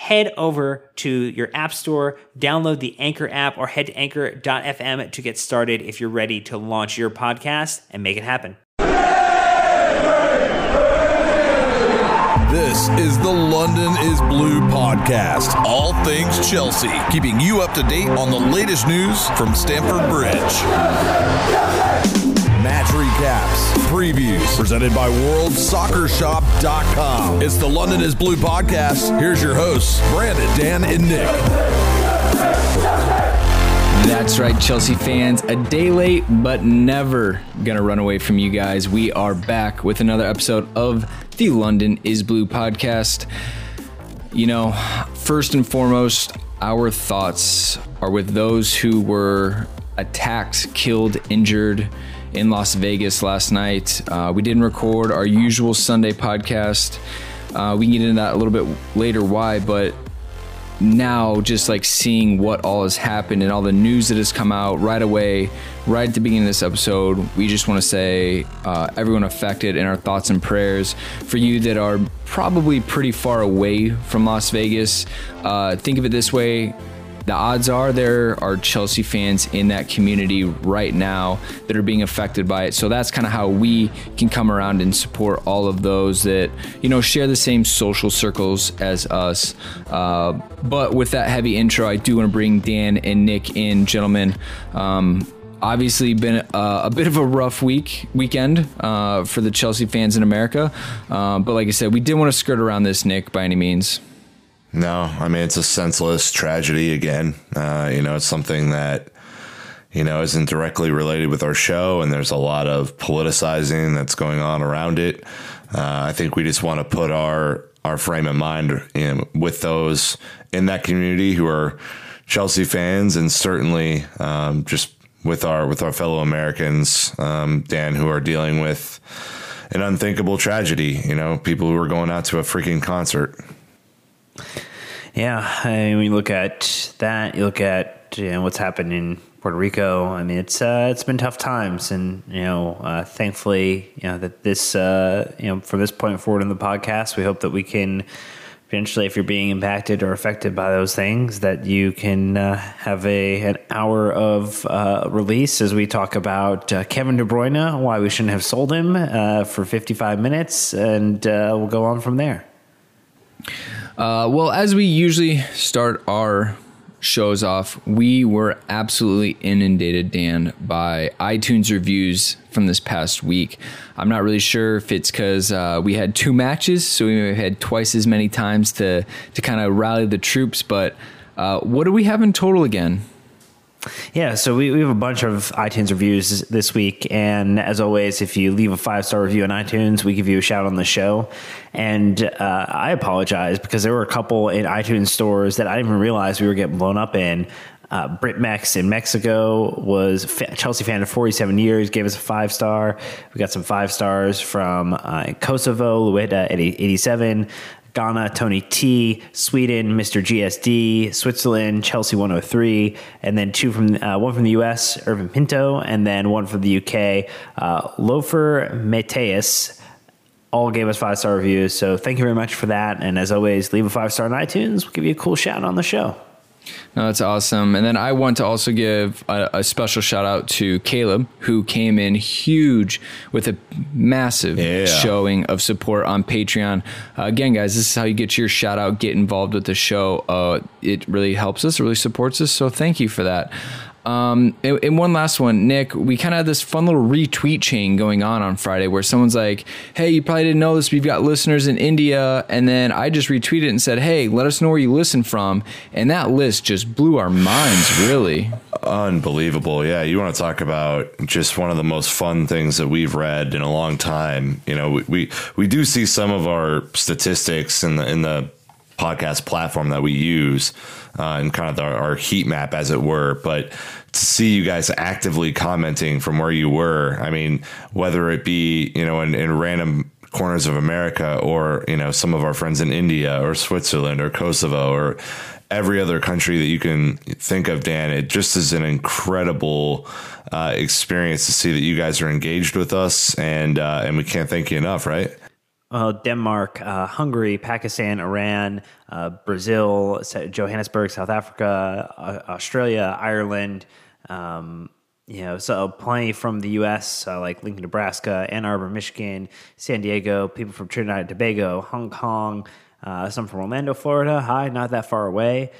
Head over to your app store, download the Anchor app, or head to anchor.fm to get started if you're ready to launch your podcast and make it happen. This is the London is Blue podcast. All things Chelsea, keeping you up to date on the latest news from Stamford Bridge. Match recaps, previews, presented by WorldSoccerShop.com. It's the London is Blue podcast. Here's your hosts, Brandon, Dan, and Nick. That's right, Chelsea fans. A day late, but never gonna run away from you guys. We are back with another episode of the London is Blue podcast. You know, first and foremost, our thoughts are with those who were attacked, killed, injured in Las Vegas last night. Uh, we didn't record our usual Sunday podcast. Uh, we can get into that a little bit later why, but now just like seeing what all has happened and all the news that has come out right away, right at the beginning of this episode, we just want to say uh, everyone affected and our thoughts and prayers for you that are probably pretty far away from Las Vegas. Uh, think of it this way the odds are there are Chelsea fans in that community right now that are being affected by it. So that's kind of how we can come around and support all of those that, you know, share the same social circles as us. Uh, but with that heavy intro, I do want to bring Dan and Nick in, gentlemen. Um, obviously been a, a, bit of a rough week weekend uh, for the Chelsea fans in America. Uh, but like I said, we didn't want to skirt around this, Nick, by any means. No, I mean it's a senseless tragedy again. Uh, you know, it's something that you know isn't directly related with our show, and there's a lot of politicizing that's going on around it. Uh, I think we just want to put our our frame of mind in, with those in that community who are Chelsea fans, and certainly um, just with our with our fellow Americans, um, Dan, who are dealing with an unthinkable tragedy. You know, people who are going out to a freaking concert. Yeah, I mean, you look at that, you look at you know, what's happened in Puerto Rico. I mean, it's uh, it's been tough times, and you know, uh, thankfully, you know that this uh, you know from this point forward in the podcast, we hope that we can eventually, if you're being impacted or affected by those things, that you can uh, have a an hour of uh, release as we talk about uh, Kevin De Bruyne, why we shouldn't have sold him uh, for 55 minutes, and uh, we'll go on from there. Uh, well, as we usually start our shows off, we were absolutely inundated, Dan, by iTunes reviews from this past week. I'm not really sure if it's because uh, we had two matches, so we had twice as many times to to kind of rally the troops, but. Uh, what do we have in total again? Yeah, so we, we have a bunch of iTunes reviews this week. And as always, if you leave a five star review on iTunes, we give you a shout on the show. And uh, I apologize because there were a couple in iTunes stores that I didn't even realize we were getting blown up in. Uh, BritMex in Mexico was a Chelsea fan of 47 years, gave us a five star. We got some five stars from uh, Kosovo, Lueta at 87. Ghana, Tony T, Sweden, Mr. GSD, Switzerland, Chelsea 103, and then two from uh, one from the US, Irvin Pinto, and then one from the UK, uh, Lofer Mateus. All gave us five star reviews, so thank you very much for that. And as always, leave a five star on iTunes. We'll give you a cool shout on the show. No, that's awesome. And then I want to also give a, a, special shout out to Caleb, who came in huge with a massive yeah. showing of support on Patreon. Uh, again, guys, this is how you get your shout out, get involved with the show. Uh, it really helps us, it really supports us. So thank you for that. Um, and, and, one last one, Nick. We kind of had this fun little retweet chain going on on Friday where someone's like, "Hey, you probably didn't know this. We've got listeners in India," and then I just retweeted and said, "Hey, let us know where you listen from." And that list just blew our minds, really. Unbelievable. Yeah, you want to talk about just one of the most fun things that we've read in a long time. You know, we we, we do see some of our statistics in the in the podcast platform that we use uh, and kind of the, our heat map, as it were. But to see you guys actively commenting from where you were, I mean, whether it be you know in, in random corners of America or you know some of our friends in India or Switzerland or Kosovo or every other country that you can think of, Dan. It just is an incredible uh, experience to see that you guys are engaged with us, and uh, and we can't thank you enough, right? Uh, Denmark, uh, Hungary, Pakistan, Iran, uh, Brazil, Johannesburg, South Africa, uh, Australia, Ireland. Um, you know, so plenty from the U.S., uh, like Lincoln, Nebraska, Ann Arbor, Michigan, San Diego, people from Trinidad and Tobago, Hong Kong, uh, some from Orlando, Florida. Hi, not that far away.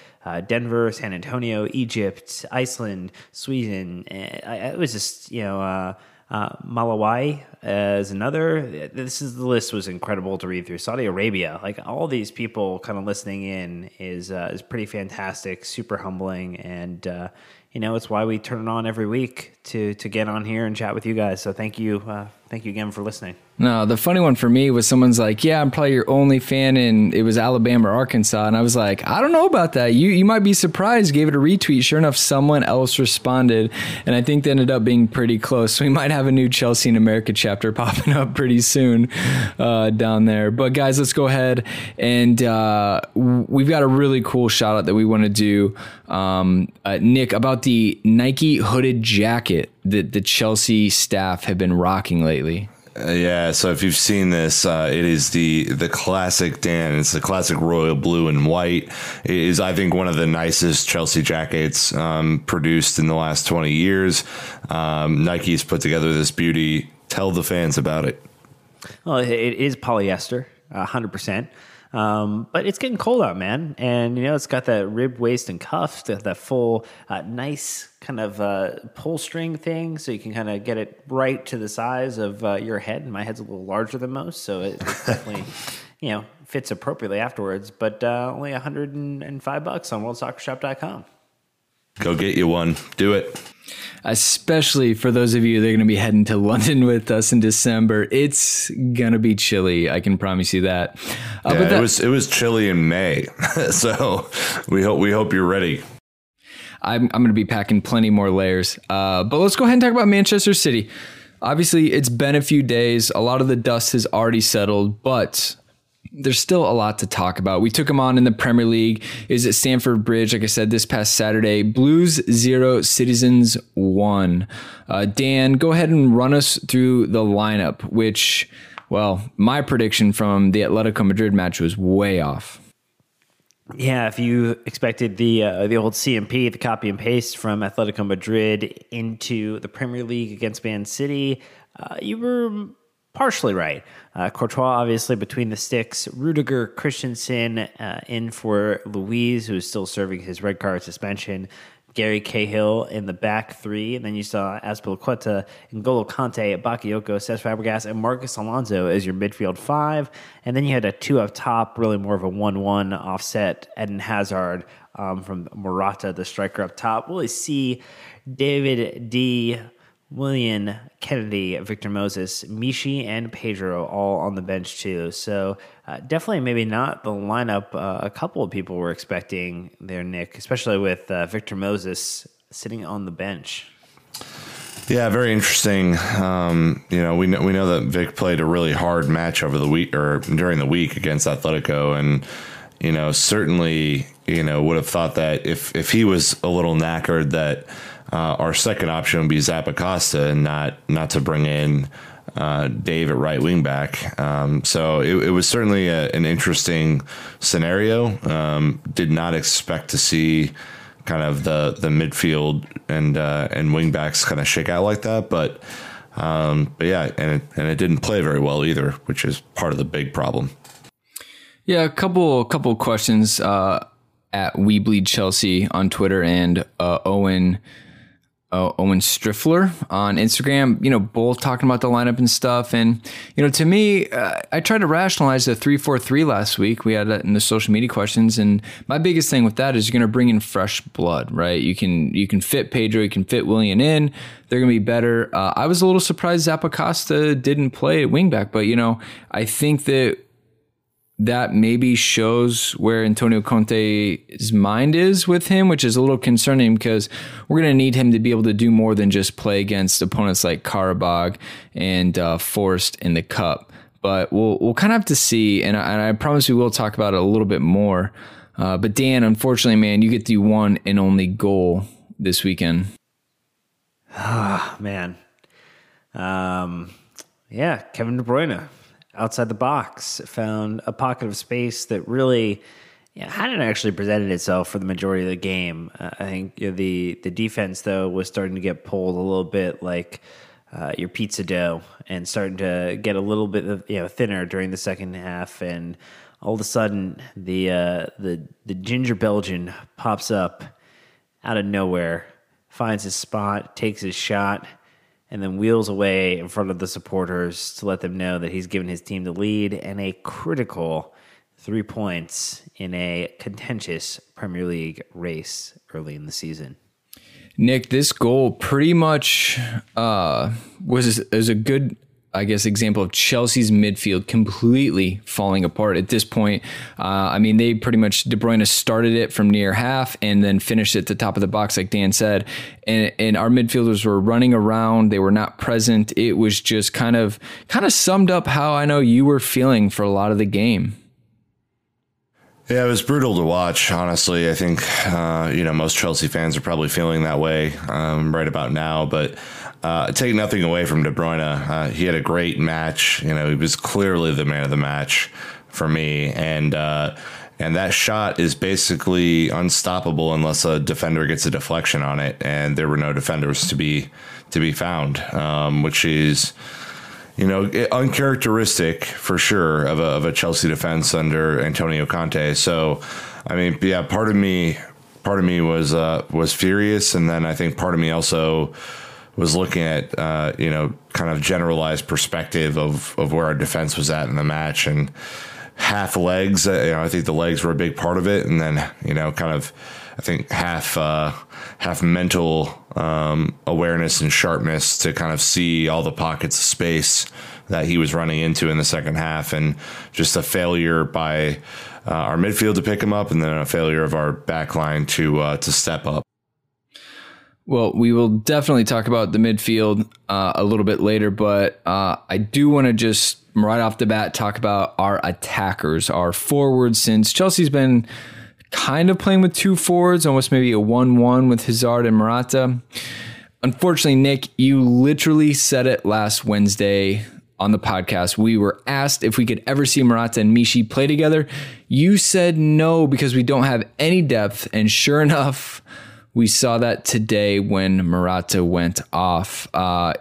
Denver, San Antonio, Egypt, Iceland, Sweden. it was just, you know, uh, Malawi as another. This is the list was incredible to read through. Saudi Arabia, like all these people kind of listening in is uh, is pretty fantastic, super humbling, and uh, you know it's why we turn it on every week to to get on here and chat with you guys. So thank you, uh, thank you again for listening. No, the funny one for me was someone's like, "Yeah, I'm probably your only fan and it was Alabama or Arkansas," and I was like, "I don't know about that. You you might be surprised." Gave it a retweet. Sure enough, someone else responded, and I think they ended up being pretty close. So we might have a new Chelsea in America chapter popping up pretty soon uh, down there. But guys, let's go ahead and uh, we've got a really cool shout out that we want to do, um, uh, Nick, about the Nike hooded jacket that the Chelsea staff have been rocking lately. Uh, yeah, so if you've seen this, uh, it is the the classic Dan. It's the classic royal blue and white. It is I think one of the nicest Chelsea jackets um, produced in the last twenty years. Um, Nike's put together this beauty. Tell the fans about it. Well, it is polyester, hundred percent. Um, but it's getting cold out, man, and you know it's got that rib waist and cuff, that, that full uh, nice kind of uh, pull string thing, so you can kind of get it right to the size of uh, your head. And my head's a little larger than most, so it, definitely you know fits appropriately afterwards. But uh, only 105 bucks on WorldSoccerShop.com. Go get you one. Do it especially for those of you that are going to be heading to London with us in December. It's going to be chilly. I can promise you that. Uh, yeah, that, it was it was chilly in May, so we hope we hope you're ready. I'm I'm going to be packing plenty more layers. Uh, but let's go ahead and talk about Manchester City. Obviously, it's been a few days. A lot of the dust has already settled, but there's still a lot to talk about. We took him on in the Premier League. Is at Stamford Bridge, like I said, this past Saturday. Blues zero, Citizens one. Uh, Dan, go ahead and run us through the lineup. Which, well, my prediction from the Atletico Madrid match was way off. Yeah, if you expected the uh, the old CMP, the copy and paste from Atletico Madrid into the Premier League against Man City, uh, you were partially right. Uh, Courtois, obviously, between the sticks. Rudiger Christensen uh, in for Luiz, who is still serving his red card suspension. Gary Cahill in the back three. And then you saw Azpilicueta, N'Golo Kante, Bakayoko, Cesc Fabregas, and Marcos Alonso as your midfield five. And then you had a two up top, really more of a 1 1 offset. Eden Hazard, um, from Morata, the striker up top. We'll see David D. Willian Kenedy, Victor Moses, Michy, and Pedro all on the bench too. So uh, definitely, maybe not the lineup uh, a couple of people were expecting there, Nick, especially with uh, Victor Moses sitting on the bench. Yeah, very interesting. Um, you know, we know we know that Vic played a really hard match over the week or during the week against Atletico, and you know, certainly, you know, would have thought that if if he was a little knackered, that uh, our second option would be Zappacosta and not not to bring in uh, Dave at right wing back. Um, so it, it, was certainly a, an interesting scenario. Um, did not expect to see kind of the the midfield and uh, and wing backs kind of shake out like that, but. Um, but yeah, and it, and it didn't play very well either, which is part of the big problem. Yeah, a couple couple questions uh, at We Bleed Chelsea on Twitter and uh, Owen uh, Owen Striffler on Instagram, you know, both talking about the lineup and stuff. And, you know, to me, uh, I tried to rationalize the 3 4 3 last week. We had that in the social media questions. And my biggest thing with that is you're going to bring in fresh blood, right? You can, you can fit Pedro, you can fit Willian in. They're going to be better. Uh, I was a little surprised Zappacosta didn't play at wingback, but, you know, I think that that maybe shows where Antonio Conte's mind is with him, which is a little concerning because we're going to need him to be able to do more than just play against opponents like Qarabag and uh, Forest in the Cup. But we'll we'll kind of have to see, and I, and I promise we will talk about it a little bit more. Uh, but Dan, unfortunately, man, you get the one and only goal this weekend. Ah, man. Um, yeah, Kevin De Bruyne outside the box, found a pocket of space that really yeah, hadn't actually presented itself for the majority of the game. Uh, I think you know, the the defense though was starting to get pulled a little bit like uh, your pizza dough and starting to get a little bit of, you know thinner during the second half and all of a sudden the uh, the the ginger Belgian pops up out of nowhere, finds his spot, takes his shot and then wheels away in front of the supporters to let them know that he's given his team the lead and a critical three points in a contentious Premier League race early in the season. Nick, this goal pretty much uh, was is a good I guess, example of Chelsea's midfield completely falling apart at this point. Uh, I mean, they pretty much De Bruyne started it from near half and then finished it at the top of the box, like Dan said. And, and our midfielders were running around; they were not present. It was just kind of kind of summed up how I know you were feeling for a lot of the game. Yeah, it was brutal to watch. Honestly, I think uh, you know most Chelsea fans are probably feeling that way um, right about now, but. Uh, take nothing away from De Bruyne. Uh, he had a great match. You know, he was clearly the man of the match for me, and uh, and that shot is basically unstoppable unless a defender gets a deflection on it, and there were no defenders to be to be found, um, which is. You know, uncharacteristic for sure of a, of a Chelsea defense under Antonio Conte. So, I mean, yeah, part of me, part of me was uh, was furious, and then I think part of me also was looking at uh, you know kind of generalized perspective of of where our defense was at in the match and half legs. Uh, you know, I think the legs were a big part of it, and then you know kind of I think half uh, half mental um, awareness and sharpness to kind of see all the pockets of space that he was running into in the second half, and just a failure by. Uh, our midfield to pick him up, and then a failure of our back line to uh, to step up. Well, we will definitely talk about the midfield uh, a little bit later, but uh, I do want to just right off the bat talk about our attackers, our forwards, since Chelsea's been kind of playing with two forwards, almost maybe a 1 1 with Hazard and Morata. Unfortunately, Nick, you literally said it last Wednesday on the podcast. We were asked if we could ever see Morata and Michy play together. You said no because we don't have any depth. And sure enough, we saw that today when Morata went off. Uh,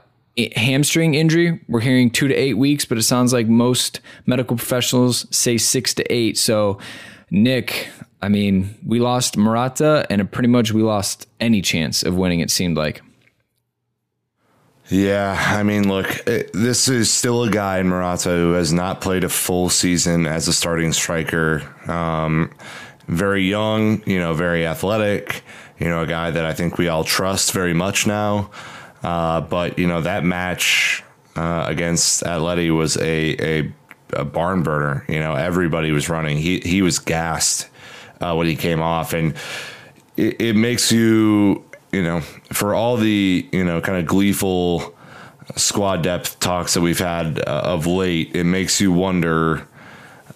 hamstring injury, we're hearing two to eight weeks, but it sounds like most medical professionals say six to eight. So, Nick, I mean, we lost Morata, and pretty much we lost any chance of winning, it seemed like. Yeah, I mean, look, it, this is still a guy in Morata who has not played a full season as a starting striker. Um, very young, you know, very athletic, you know, a guy that I think we all trust very much now. Uh, but you know that match uh, against Atleti was a, a, a barn burner. You know, everybody was running. He he was gassed uh, when he came off, and it, it makes you you know for all the you know kind of gleeful squad depth talks that we've had uh, of late, it makes you wonder.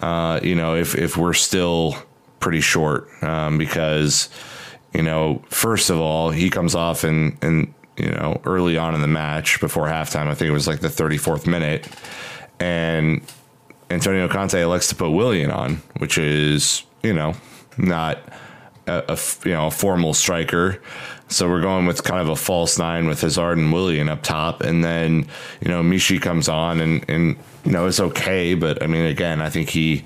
Uh, you know, if if we're still pretty short um, because you know, first of all, he comes off and and you know early on in the match before halftime. I think it was like the 34th minute, and Antonio Conte elects to put Willian on, which is you know not a, a you know a formal striker. So we're going with kind of a false nine with Hazard and Willian up top, and then you know Michy comes on and and you know it's okay, but I mean again I think he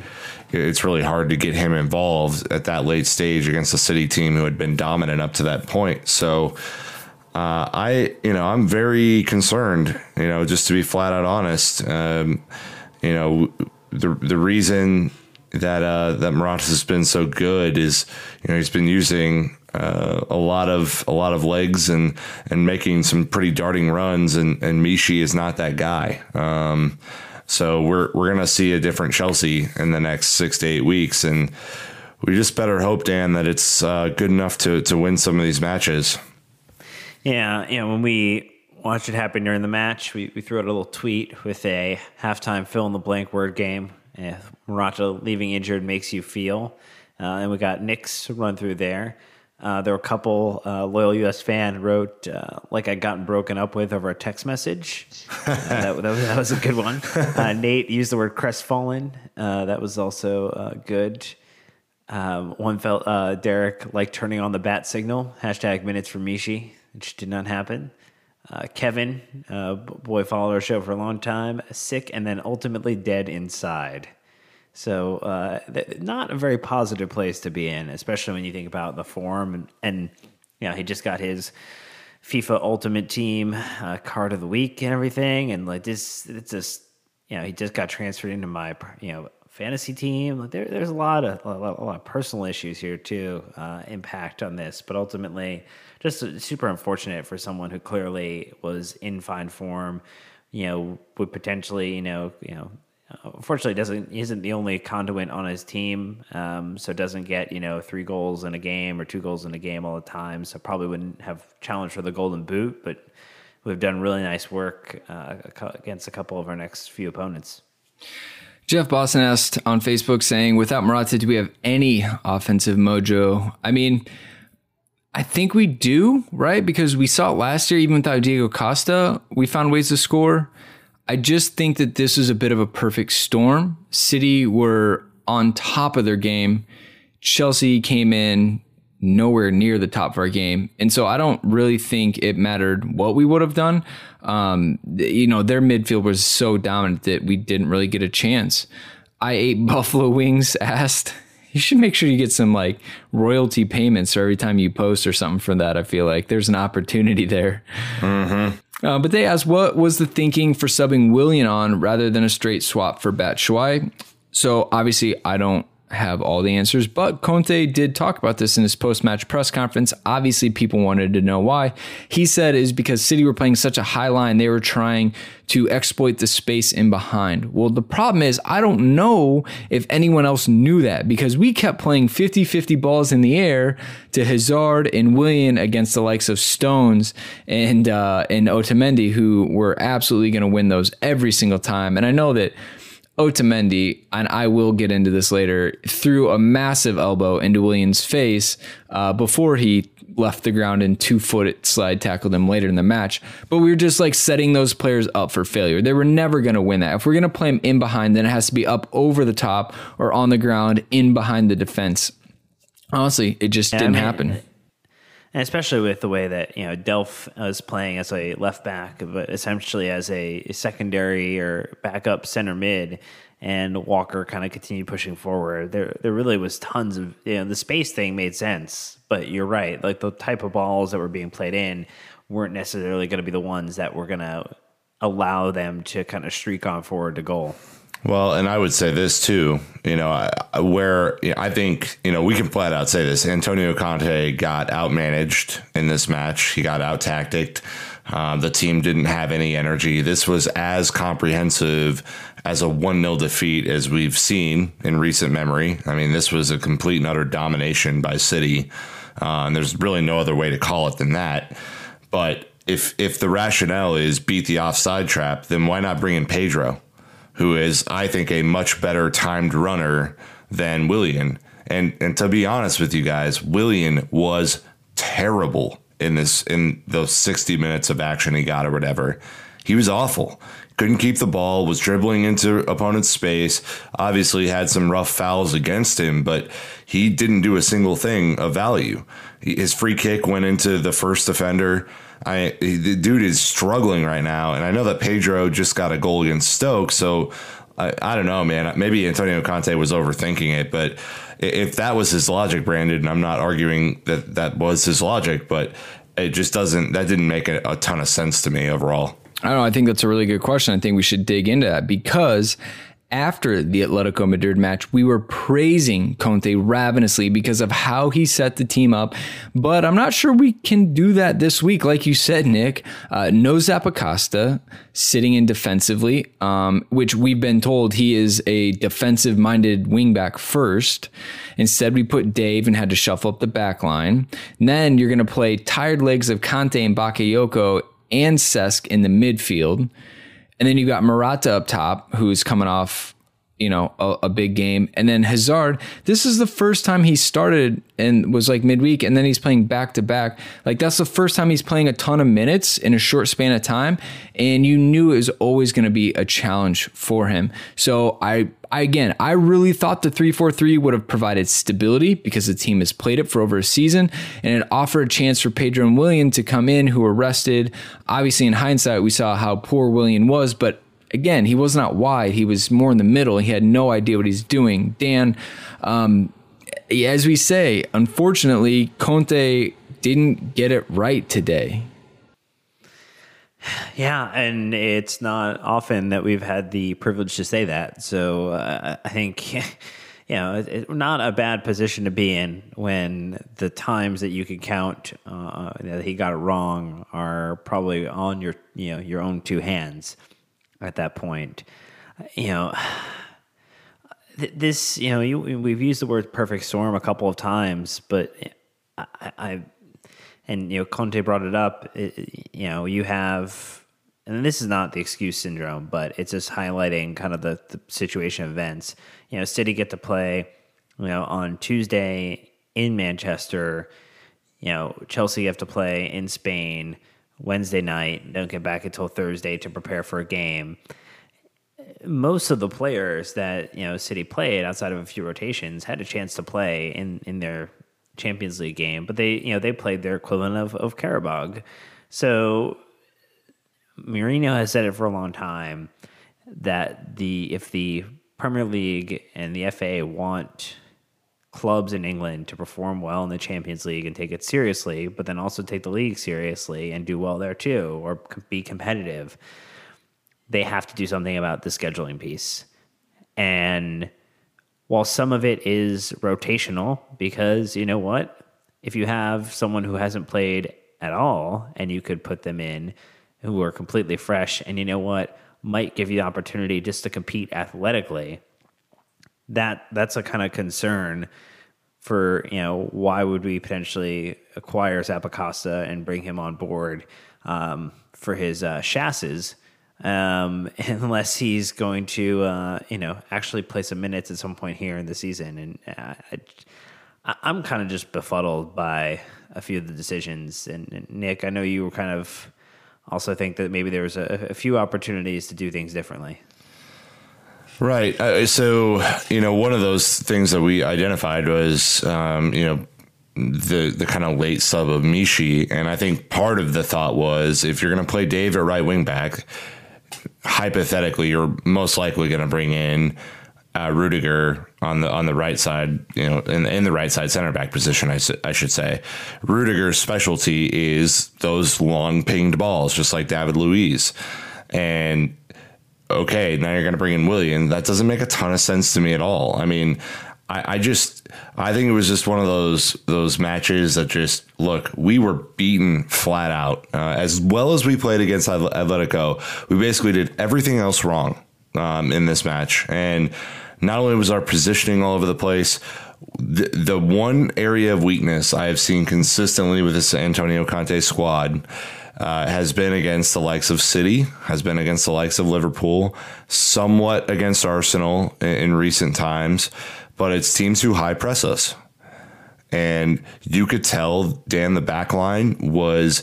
it's really hard to get him involved at that late stage against a City team who had been dominant up to that point. So uh, I you know I'm very concerned. You know just to be flat out honest, um, you know the the reason that uh, that Morata has been so good is you know he's been using uh, a lot of a lot of legs and and making some pretty darting runs and and Michy is not that guy. Um, so we're we're gonna see a different Chelsea in the next six to eight weeks, and we just better hope, Dan, that it's uh, good enough to to win some of these matches. Yeah, know when we watched it happen during the match, we, we threw out a little tweet with a halftime fill in the blank word game. Uh, Morata leaving injured makes you feel, uh, and we got Nick's run through there. Uh, there were a couple uh, loyal U.S. fan wrote uh, like I'd gotten broken up with over a text message. Uh, that, that, was, that, was, a good one. Uh, Nate used the word crestfallen. Uh, that was also good. Um, one felt Derek like turning on the bat signal. Hashtag minutes for Michy, which did not happen. Kevin, boy, followed our show for a long time, sick and then ultimately dead inside. So, uh, th- not a very positive place to be in, especially when you think about the form and, and you know, he just got his FIFA Ultimate Team uh, card of the week and everything, and like this, it's just you know, he just got transferred into my you know fantasy team. Like there, there's a lot of a lot, a lot of personal issues here too, uh, impact on this, but ultimately, just super unfortunate for someone who clearly was in fine form. You know, would potentially you know you know uh, unfortunately doesn't isn't the only conduit on his team um, so doesn't get you know three goals in a game or two goals in a game all the time so probably wouldn't have challenged for the golden boot but we've done really nice work uh, against a couple of our next few opponents Jeff Boston asked on Facebook saying, without Morata, do we have any offensive mojo? I mean, I think we do, right? Because we saw it last year, even without Diego Costa, we found ways to score. I just think that this is a bit of a perfect storm. City were on top of their game. Chelsea came in nowhere near the top of our game. And so I don't really think it mattered what we would have done. Um, you know, their midfield was so dominant that we didn't really get a chance. I ate buffalo wings asked. You should make sure you get some like royalty payments for every time you post or something for that. I feel like there's an opportunity there. Mm-hmm. Uh, but they asked what was the thinking for subbing Willian on rather than a straight swap for Batshuayi. So obviously, I don't have all the answers, but Conte did talk about this in his post match press conference. Obviously, people wanted to know why. He said is because City were playing such a high line, they were trying to exploit the space in behind. Well, the problem is, I don't know if anyone else knew that because we kept playing 50 50 balls in the air to Hazard and Willian against the likes of Stones and, uh, and Otamendi, who were absolutely going to win those every single time. And I know that Otamendi, and I will get into this later, threw a massive elbow into Willian's face uh, before he left the ground and two foot slide tackled him later in the match. But we were just like setting those players up for failure. They were never going to win that. If we're going to play them in behind, then it has to be up over the top or on the ground in behind the defense. Honestly, it just didn't I mean, happen and especially with the way that you know Delph is playing as a left back, but essentially as a, secondary or backup center mid, and Walker kind of continued pushing forward. There, there really was tons of you know the space thing made sense, but you're right, like the type of balls that were being played in weren't necessarily going to be the ones that were going to allow them to kind of streak on forward to goal. Well, and I would say this too, you know, where I think, you know, we can flat out say this Antonio Conte got outmanaged in this match, he got out tacticked. Uh, the team didn't have any energy. This was as comprehensive as a 1 0 defeat as we've seen in recent memory. I mean, this was a complete and utter domination by City. Uh, and there's really no other way to call it than that. But if if the rationale is beat the offside trap, then why not bring in Pedro, who is, I think, a much better timed runner than Willian. And and to be honest with you guys, Willian was terrible in this in those 60 minutes of action he got or whatever. He was awful. Couldn't keep the ball, was dribbling into opponent's space, obviously had some rough fouls against him, but he didn't do a single thing of value. His free kick went into the first defender. I the dude is struggling right now, and I know that Pedro just got a goal against Stoke, so I, I don't know, man. Maybe Antonio Conte was overthinking it, but if that was his logic, Brandon, and I'm not arguing that that was his logic, but it just doesn't. That didn't make a, a ton of sense to me overall. I don't know. I think that's a really good question. I think we should dig into that because after the Atletico Madrid match, we were praising Conte ravenously because of how he set the team up. But I'm not sure we can do that this week. Like you said, Nick, uh, no Zappacosta sitting in defensively, um, which we've been told he is a defensive minded wingback first. Instead, we put Dave and had to shuffle up the back line. And then you're going to play tired legs of Kante and Bakayoko and Cesc in the midfield. And then you got Morata up top, who's coming off, you know, a, a, big game. And then Hazard, this is the first time he started and was like midweek, and then he's playing back to back. Like that's the first time he's playing a ton of minutes in a short span of time. And you knew it was always going to be a challenge for him. So I, I again, I really thought the 3-4-3 would have provided stability because the team has played it for over a season and it offered a chance for Pedro and Willian to come in who were rested. Obviously in hindsight we saw how poor Willian was, but again, he was not wide. He was more in the middle. He had no idea what he's doing. Dan, um, as we say, unfortunately, Conte didn't get it right today. Yeah, and it's not often that we've had the privilege to say that. So uh, I think, you know, it's it, not a bad position to be in when the times that you can count uh, that he got it wrong are probably on your, you know, your own two hands at that point. You know, this, you know, you, we've used the word perfect storm a couple of times, but I, I and you know, Conte brought it up. It, you know, you have, and this is not the excuse syndrome, but it's just highlighting kind of the, the situation events. You know, City get to play, you know, on Tuesday in Manchester. You know, Chelsea have to play in Spain Wednesday night. Don't get back until Thursday to prepare for a game most of the players that you know City played outside of a few rotations had a chance to play in in their Champions League game, but they you know they played their equivalent of of Qarabağ. So Mourinho has said it for a long time that the if the Premier League and the FA want clubs in England to perform well in the Champions League and take it seriously, but then also take the league seriously and do well there too, or be competitive they have to do something about the scheduling piece. And while some of it is rotational, because you know what? If you have someone who hasn't played at all and you could put them in who are completely fresh and you know what might give you the opportunity just to compete athletically that that's a kind of concern for you know why would we potentially acquire Zappacosta and bring him on board um, for his uh, chassis um, unless he's going to, uh, you know, actually play some minutes at some point here in the season. And uh, I, I'm kind of just befuddled by a few of the decisions. And, and, Nick, I know you were kind of also think that maybe there was a, a few opportunities to do things differently. Right. Uh, so, you know, one of those things that we identified was, um, you know, the the kind of late sub of Michy, and I think part of the thought was if you're going to play Dave at right wing back, hypothetically, you're most likely going to bring in uh, Rudiger on the on the right side, you know, in, in the right side center back position, I, I should say. Rudiger's specialty is those long pinged balls, just like David Luiz. And okay, now you're going to bring in Willian. That doesn't make a ton of sense to me at all. I mean, I, I just I think it was just one of those those matches that just look we were beaten flat out uh, as well as we played against Atletico. We basically did everything else wrong um, in this match, and not only was our positioning all over the place. The, the one area of weakness I have seen consistently with this Antonio Conte squad uh, has been against the likes of City, has been against the likes of Liverpool, somewhat against Arsenal in, in recent times but it's teams who high press us. And you could tell Dan, the back line was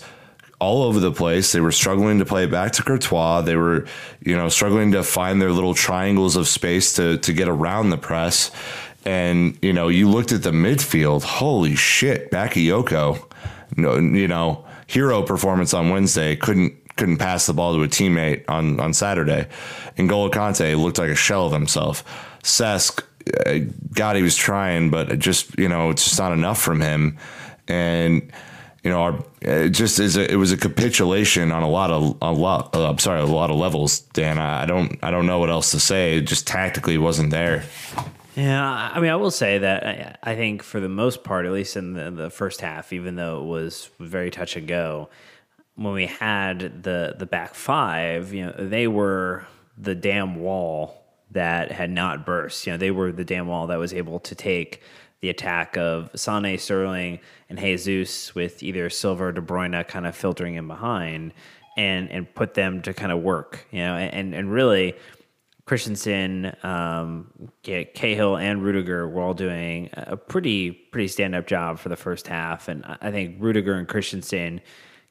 all over the place. They were struggling to play back to Courtois. They were, you know, struggling to find their little triangles of space to to get around the press. And you know, you looked at the midfield. Holy shit, Bakayoko, no, you know, hero performance on Wednesday. Couldn't couldn't pass the ball to a teammate on on Saturday. And N'Golo Kante looked like a shell of himself. Cesc uh, God, he was trying, but just you know, it's just not enough from him. And you know, our, it just is a, it was a capitulation on a lot of a lot. Uh, I'm sorry, a lot of levels, Dan. I, I don't I don't know what else to say. It just tactically wasn't there. Yeah, I mean, I will say that uh, I, think for the most part, at least in the, the first half, even though it was very touch and go, when we had the the back five, you know, they were the damn wall that had not burst. You know, they were the damn wall that was able to take the attack of Sane, Sterling, and Jesus with either Silva or De Bruyne kind of filtering in behind and and put them to kind of work. You know, and and really Christensen, um, Cahill, and Rudiger were all doing a pretty pretty stand up job for the first half, and I think Rudiger and Christensen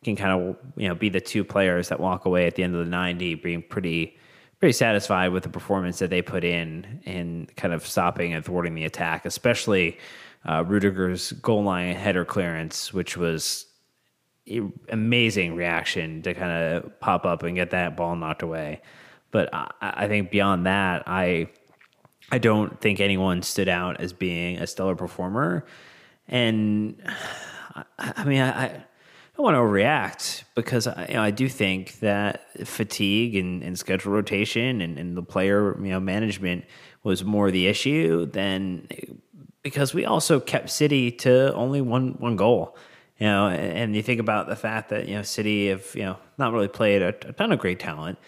can kind of you know be the two players that walk away at the end of the ninety being pretty pretty satisfied with the performance that they put in in kind of stopping and thwarting the attack, especially uh, Rudiger's goal line header clearance, which was amazing reaction to kind of pop up and get that ball knocked away. But I, I think beyond that, I I don't think anyone stood out as being a stellar performer. And I, I mean, I, don't want to overreact because I, you know, I do think that fatigue and, and schedule rotation and, and, the player you know management was more the issue than because we also kept City to only one one goal. You know, and you think about the fact that you know City have you know not really played a, a ton of great talent,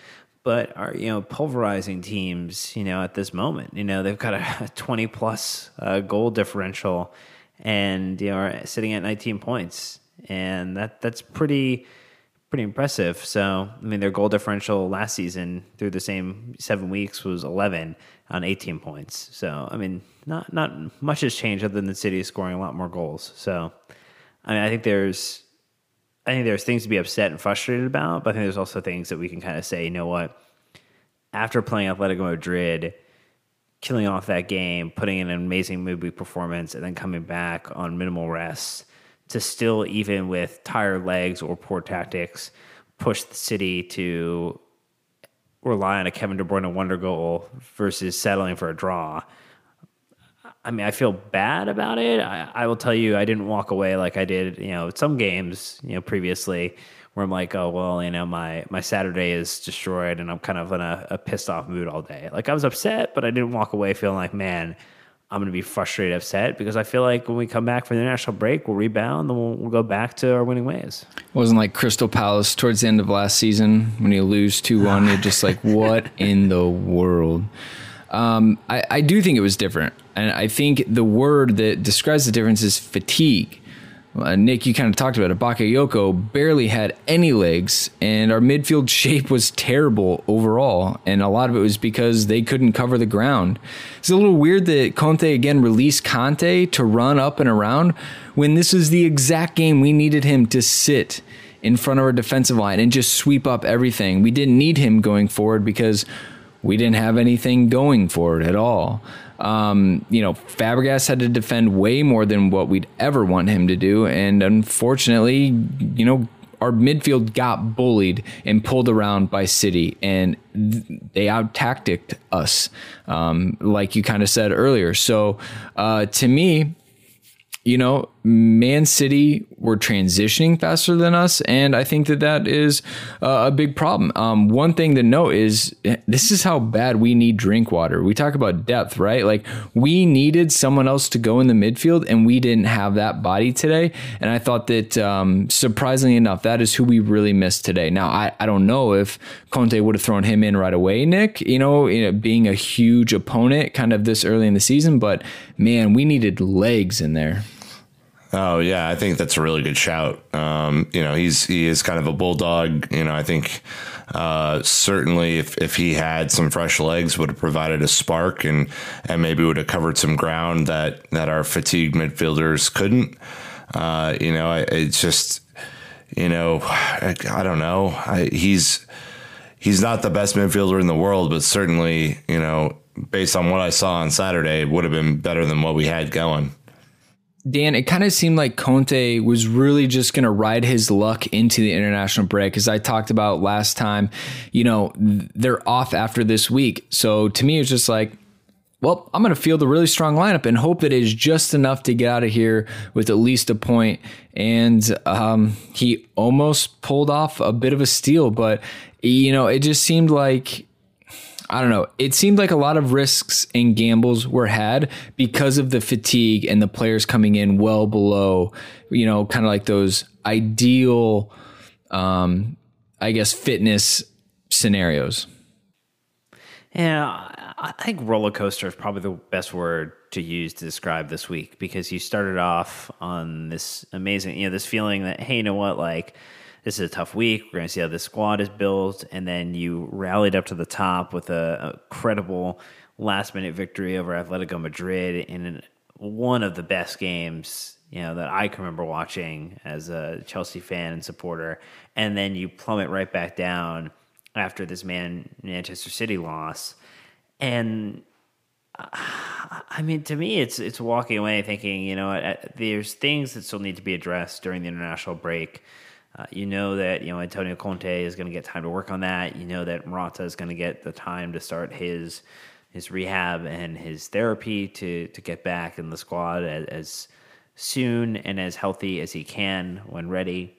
but are you know pulverizing teams. You know, at this moment, you know they've got a, a twenty plus uh, goal differential, and you know are sitting at nineteen points and that that's pretty pretty impressive. So, I mean, their goal differential last season through the same seven weeks was 11 on 18 points. So, I mean, not not much has changed other than the city scoring a lot more goals. So, I mean, I think there's I think there's things to be upset and frustrated about, but I think there's also things that we can kind of say, you know what? After playing Atletico Madrid, killing off that game, putting in an amazing midweek performance, and then coming back on minimal rest to still, even with tired legs or poor tactics, push the city to rely on a Kevin De Bruyne wonder goal versus settling for a draw. I mean, I feel bad about it. I, I, will tell you, I didn't walk away like I did, you know, some games, you know, previously where I'm like, oh well, you know, my my Saturday is destroyed and I'm kind of in a, a pissed off mood all day. Like I was upset, but I didn't walk away feeling like, man, I'm going to be frustrated, upset because I feel like when we come back from the international break, we'll rebound, and we'll, we'll go back to our winning ways. It wasn't like Crystal Palace towards the end of last season when you lose 2 1. You're just like, what in the world? Um, I, I do think it was different. And I think the word that describes the difference is fatigue. Uh, Nick, you kind of talked about it. Bakayoko barely had any legs, and our midfield shape was terrible overall. And a lot of it was because they couldn't cover the ground. It's a little weird that Conte again released Kante to run up and around when this is the exact game we needed him to sit in front of our defensive line and just sweep up everything. We didn't need him going forward because we didn't have anything going for it at all. Um, you know, Fabregas had to defend way more than what we'd ever want him to do, and unfortunately, you know, our midfield got bullied and pulled around by City, and th- they out tacticked us, um, like you kind of said earlier. So, uh, to me, you know, Man City were transitioning faster than us, and I think that that is uh, a big problem. Um, one thing to note is this is how bad we need Drinkwater. We talk about depth, right? Like we needed someone else to go in the midfield, and we didn't have that body today. And I thought that um, surprisingly enough, that is who we really missed today. Now I, I don't know if Conte would have thrown him in right away, Nick. You know, you know, being a huge opponent kind of this early in the season, but man, we needed legs in there. Oh yeah, I think that's a really good shout. Um, you know, he's he is kind of a bulldog. You know, I think uh, certainly if if he had some fresh legs, would have provided a spark and and maybe would have covered some ground that that our fatigued midfielders couldn't. Uh, you know, it's just you know, I, I don't know. I, he's he's not the best midfielder in the world, but certainly you know, based on what I saw on Saturday, would have been better than what we had going. Dan, it kind of seemed like Conte was really just going to ride his luck into the international break. As I talked about last time, you know, they're off after this week. So to me, it's just like, well, I'm going to field a really strong lineup and hope it is just enough to get out of here with at least a point. And um, he almost pulled off a bit of a steal, but, you know, it just seemed like I don't know. It seemed like a lot of risks and gambles were had because of the fatigue and the players coming in well below, you know, kind of like those ideal, um, I guess, fitness scenarios. Yeah, I think roller coaster is probably the best word to use to describe this week because you started off on this amazing, you know, this feeling that, hey, you know what, like, this is a tough week. We're going to see how this squad is built. And then you rallied up to the top with a, a credible last minute victory over Atletico Madrid in one of the best games you know that I can remember watching as a Chelsea fan and supporter. And then you plummet right back down after this man Manchester City loss. And I mean, to me, it's it's walking away thinking, you know, there's things that still need to be addressed during the international break. Uh, you know that you know Antonio Conte is going to get time to work on that. You know that Morata is going to get the time to start his his rehab and his therapy to to get back in the squad as, as soon and as healthy as he can when ready.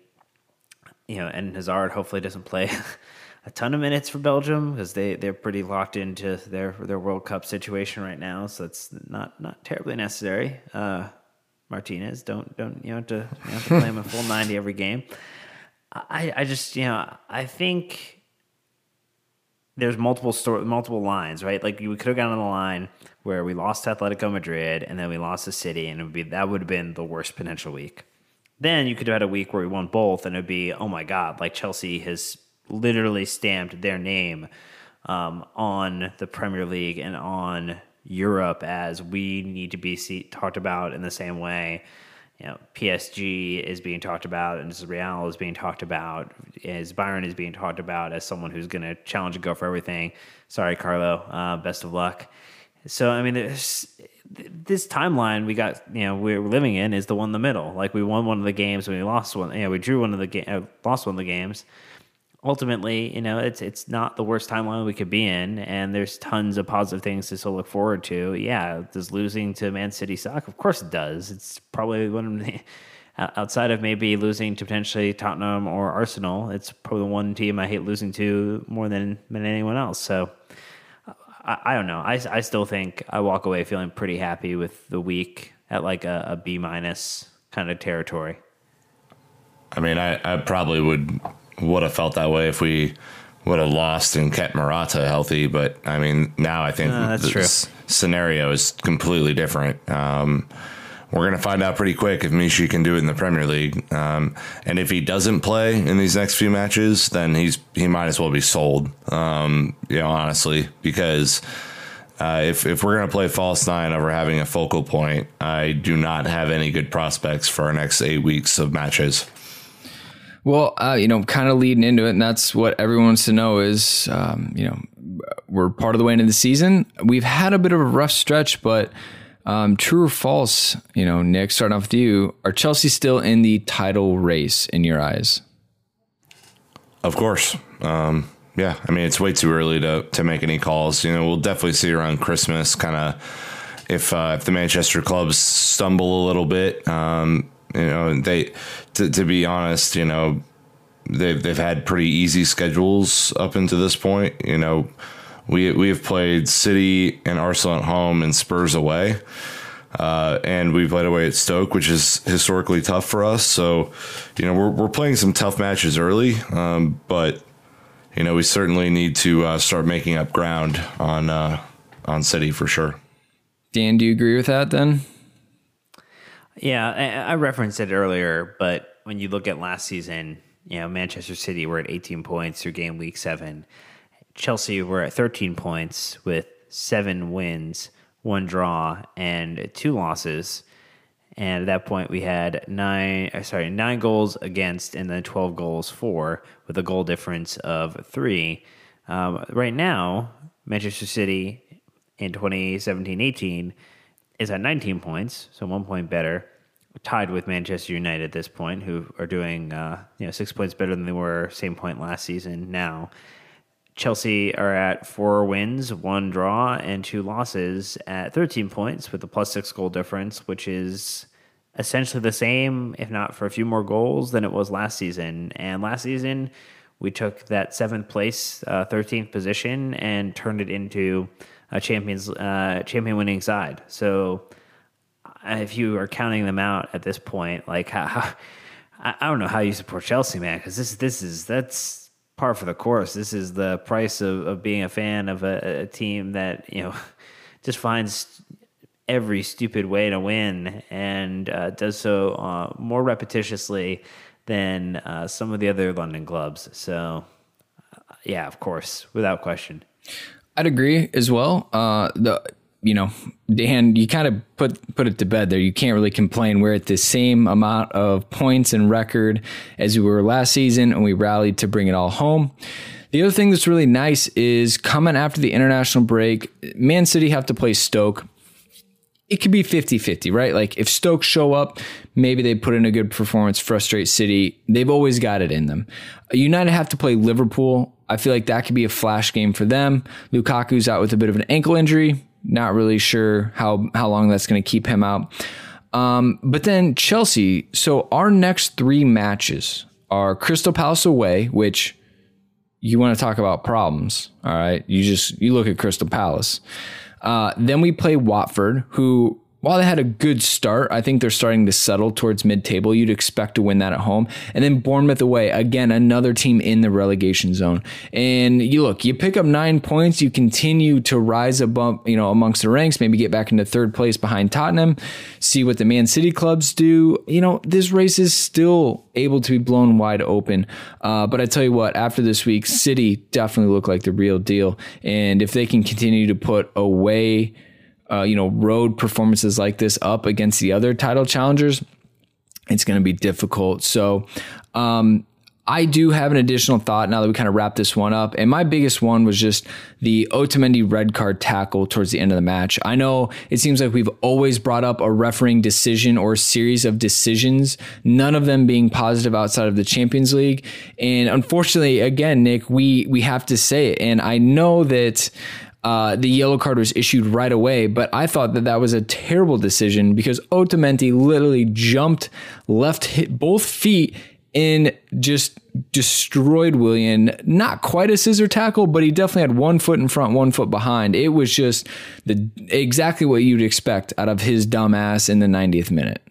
You know, and Hazard hopefully doesn't play a ton of minutes for Belgium because they they're pretty locked into their their World Cup situation right now, so it's not not terribly necessary. Uh, Martinez, don't don't you know to you have to play him a full ninety every game. I, I just you know I think there's multiple story, multiple lines, right? Like we could have gotten on the line where we lost to Atletico Madrid and then we lost to City, and it would be that would have been the worst potential week. Then you could have had a week where we won both, and it'd be oh my god, like Chelsea has literally stamped their name um, on the Premier League and on Europe as we need to be see, talked about in the same way you know, PSG is being talked about, and Real is being talked about, as Bayern is being talked about as someone who's going to challenge and go for everything. Sorry, Carlo. Uh, best of luck. So, I mean, this timeline we got, you know, we're living in is the one in the middle. Like we won one of the games, we lost one. Yeah, you know, we drew one of the ga- uh, lost one of the games ultimately, you know, it's it's not the worst timeline we could be in, and there's tons of positive things to still look forward to. Yeah, does losing to Man City suck? Of course it does. It's probably one of the outside of maybe losing to potentially Tottenham or Arsenal, it's probably the one team I hate losing to more than than anyone else. So. I, don't know. I, I still think I walk away feeling pretty happy with the week at like a, a B minus kind of territory. I mean, I, I probably would would have felt that way if we would have lost and kept Morata healthy. But I mean, now I think uh, the true. scenario is completely different. Um, we're going to find out pretty quick if Michy can do it in the Premier League. Um, and if he doesn't play in these next few matches, then he's he might as well be sold. Um, you know, honestly, because uh, if if we're going to play false nine over having a focal point, I do not have any good prospects for our next eight weeks of matches. Well, uh, you know, kind of leading into it, and that's what everyone wants to know is, um, you know, we're part of the way into the season. We've had a bit of a rough stretch, but um, true or false, you know, Nick, starting off with you, are Chelsea still in the title race in your eyes? Of course. Um, yeah, I mean, it's way too early to, to make any calls. You know, we'll definitely see around Christmas kind of if uh, if the Manchester clubs stumble a little bit, um, You know, they to, to be honest, you know, they've they've had pretty easy schedules up until this point. You know, we we have played City and Arsenal at home and Spurs away. Uh, and we've played away at Stoke, which is historically tough for us. So, you know, we're, we're playing some tough matches early, um, but you know, we certainly need to uh, start making up ground on uh, on City for sure. Dan, do you agree with that then? Yeah, I, referenced it earlier, but when you look at last season, you know, Manchester City were at 18 points through game week seven. Chelsea were at 13 points with seven wins, one draw, and two losses. And at that point, we had nine, uh, sorry, nine goals against, and then 12 goals for, with a goal difference of three. Um, right now, Manchester City in 2017 18 is at 19 points, so one point better, tied with Manchester United at this point, who are doing uh, you know six points better than they were same point last season. Now, Chelsea are at four wins, one draw, and two losses at 13 points with a plus six goal difference, which is essentially the same, if not for a few more goals, than it was last season. And last season, we took that seventh place, uh, 13th position, and turned it into a champions uh, champion winning side. So if you are counting them out at this point, like how, how I don't know how you support Chelsea, man, because this this is that's par for the course. This is the price of, of being a fan of a, a team that you know just finds every stupid way to win and uh, does so uh, more repetitiously than uh, some of the other London clubs. So, uh, yeah, of course, without question. I'd agree as well. Uh, the you know, Dan, you kind of put put it to bed there. You can't really complain. We're at the same amount of points and record as we were last season, and we rallied to bring it all home. The other thing that's really nice is coming after the international break, Man City have to play Stoke. It could be 50 50, right? Like if Stoke show up, maybe they put in a good performance, frustrate City. They've always got it in them. United have to play Liverpool. I feel like that could be a flash game for them. Lukaku's out with a bit of an ankle injury. Not really sure how how long that's going to keep him out. Um, but then Chelsea. So our next three matches are Crystal Palace away, which you want to talk about problems. All right, you just you look at Crystal Palace. Uh, then we play Watford, who while they had a good start, I think they're starting to settle towards mid table. You'd expect to win that at home. And then Bournemouth away, again, another team in the relegation zone. And you look, you pick up nine points, you continue to rise above, you know, amongst the ranks, maybe get back into third place behind Tottenham, see what the Man City clubs do. You know, this race is still able to be blown wide open. Uh, but I tell you what, after this week, City definitely look like the real deal. And if they can continue to put away, uh, you know, road performances like this up against the other title challengers, it's going to be difficult. So, um, I do have an additional thought now that we kind of wrap this one up. And my biggest one was just the Otamendi red card tackle towards the end of the match. I know it seems like we've always brought up a refereeing decision or series of decisions, none of them being positive outside of the Champions League. And unfortunately, again, Nick, we, we have to say it. And I know that uh, the yellow card was issued right away, but I thought that that was a terrible decision because Otamendi literally jumped, left hit both feet and just destroyed Willian. Not quite a scissor tackle, but he definitely had one foot in front, one foot behind. It was just the exactly what you'd expect out of his dumbass in the 90th minute.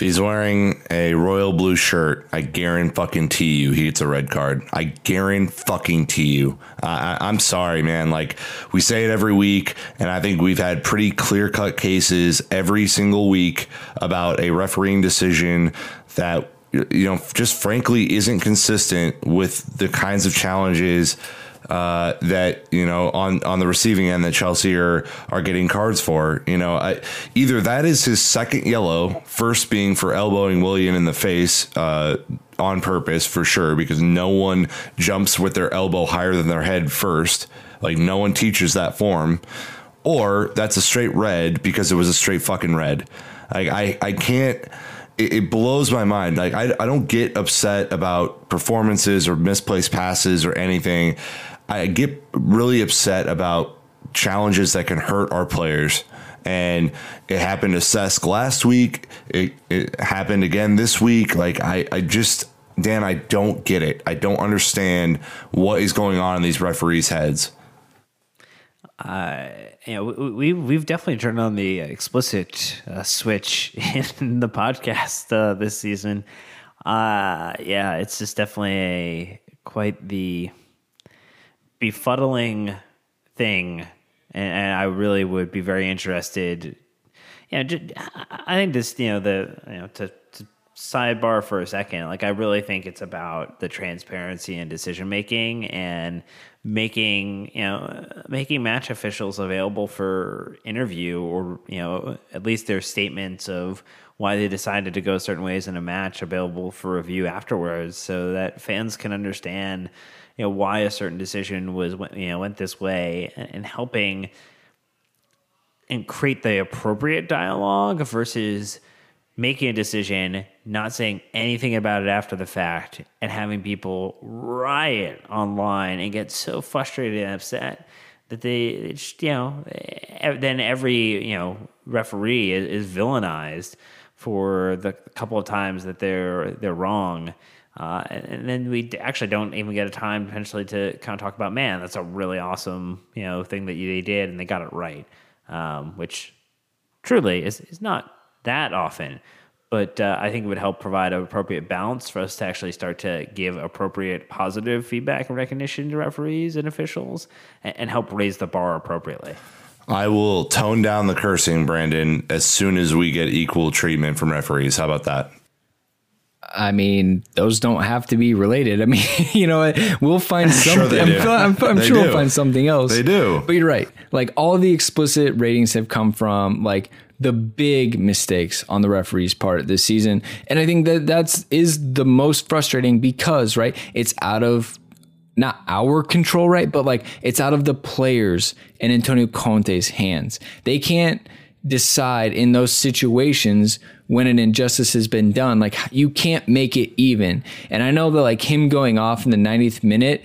If he's wearing a royal blue shirt, I guarantee you he gets a red card. I guarantee you. I, I'm sorry, man. Like we say it every week, and I think we've had pretty clear cut cases every single week about a refereeing decision that you know just frankly isn't consistent with the kinds of challenges uh, that you know on on the receiving end that Chelsea are are getting cards for. You know, I, either that is his second yellow, first being for elbowing Willian in the face. Uh, on purpose for sure because no one jumps with their elbow higher than their head first like no one teaches that form or that's a straight red because it was a straight fucking red like i i can't it, it blows my mind. Like I, I don't get upset about performances or misplaced passes or anything. I get really upset about challenges that can hurt our players. And it happened to Cesc last week. It, it happened again this week. Like I, I just Dan, I don't get it. I don't understand what is going on in these referees' heads. you know, we, we we've definitely turned on the explicit uh, switch in the podcast uh, this season. Uh, yeah, it's just definitely a quite the befuddling thing, and, and I really would be very interested. You know, I think this, you know, the you know to, to sidebar for a second. Like, I really think it's about the transparency and decision making and making you know making match officials available for interview or you know at least their statements of why they decided to go certain ways in a match available for review afterwards so that fans can understand you know why a certain decision was you know went this way and helping and create the appropriate dialogue versus making a decision, not saying anything about it after the fact, and having people riot online and get so frustrated and upset that they, just, you know, then every you know referee is, is villainized for the couple of times that they're they're wrong. Uh, and then we actually don't even get a time potentially to kind of talk about, man, that's a really awesome, you know, thing that they did and they got it right, um, which truly is, is not that often. But uh, I think it would help provide an appropriate balance for us to actually start to give appropriate positive feedback and recognition to referees and officials and, and help raise the bar appropriately. I will tone down the cursing, Brandon, as soon as we get equal treatment from referees. How about that? I mean, those don't have to be related. I mean, you know, we'll find Sure something. they. I'm, I'm, I'm sure do. we'll find something else. They do. But you're right. Like all the explicit ratings have come from like the big mistakes on the referee's part this season, and I think that that's is the most frustrating because right, it's out of not our control, right? But like it's out of the players and Antonio Conte's hands. They can't decide in those situations when an injustice has been done. Like you can't make it even. And I know that like him going off in the 90th minute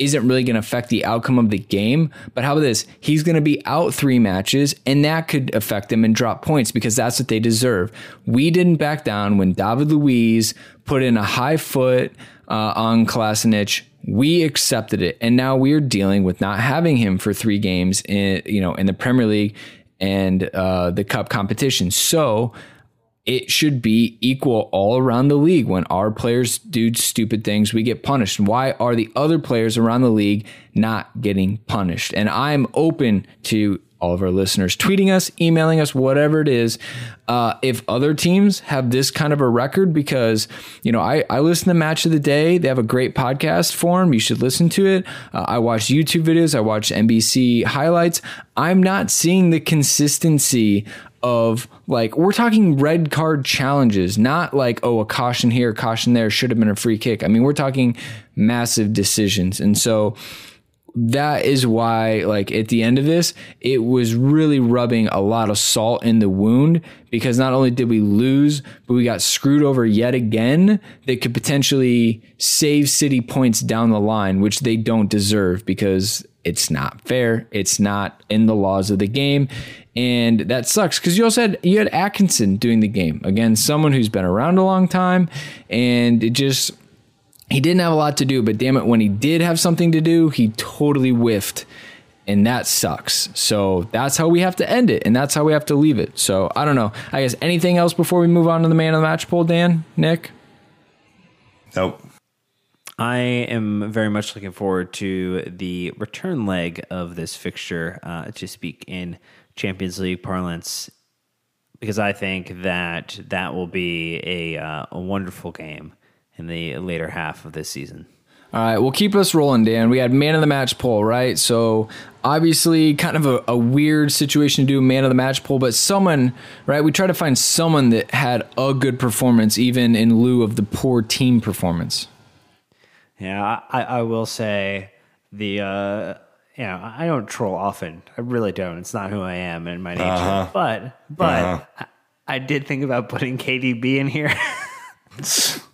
isn't really going to affect the outcome of the game. But how about this? He's going to be out three matches, and that could affect them and drop points because that's what they deserve. We didn't back down when David Luiz put in a high foot uh, on Kolasinac. We accepted it, and now we're dealing with not having him for three games in you know in the Premier League and uh, the Cup competition. So it should be equal all around the league. When our players do stupid things, we get punished. Why are the other players around the league not getting punished? And I'm open to all of our listeners tweeting us, emailing us, whatever it is. Uh, if other teams have this kind of a record, because you know, I, I listen to Match of the Day. They have a great podcast form. You should listen to it. Uh, I watch YouTube videos. I watch NBC highlights. I'm not seeing the consistency of like we're talking red card challenges, not like oh a caution here, caution there, should have been a free kick. I mean, we're talking massive decisions. And so that is why like at the end of this, it was really rubbing a lot of salt in the wound because not only did we lose, but we got screwed over yet again that could potentially save City points down the line, which they don't deserve because it's not fair. It's not in the laws of the game. And that sucks because you also had you had Atkinson doing the game. Again, someone who's been around a long time and it just he didn't have a lot to do, but damn it, when he did have something to do, he totally whiffed. And that sucks. So that's how we have to end it. And that's how we have to leave it. So I don't know. I guess anything else before we move on to the man of the match poll, Dan, Nick? Nope. I am very much looking forward to the return leg of this fixture, uh, to speak in Champions League parlance, because I think that that will be a, uh, a wonderful game in the later half of this season. All right, well, keep us rolling, Dan. We had man of the match poll, right? So obviously, kind of a, a weird situation to do man of the match poll, but someone, right? We try to find someone that had a good performance, even in lieu of the poor team performance. Yeah, I, I will say the uh, you know I don't troll often. I really don't. It's not who I am in my nature. But but I, I did think about putting KDB in here.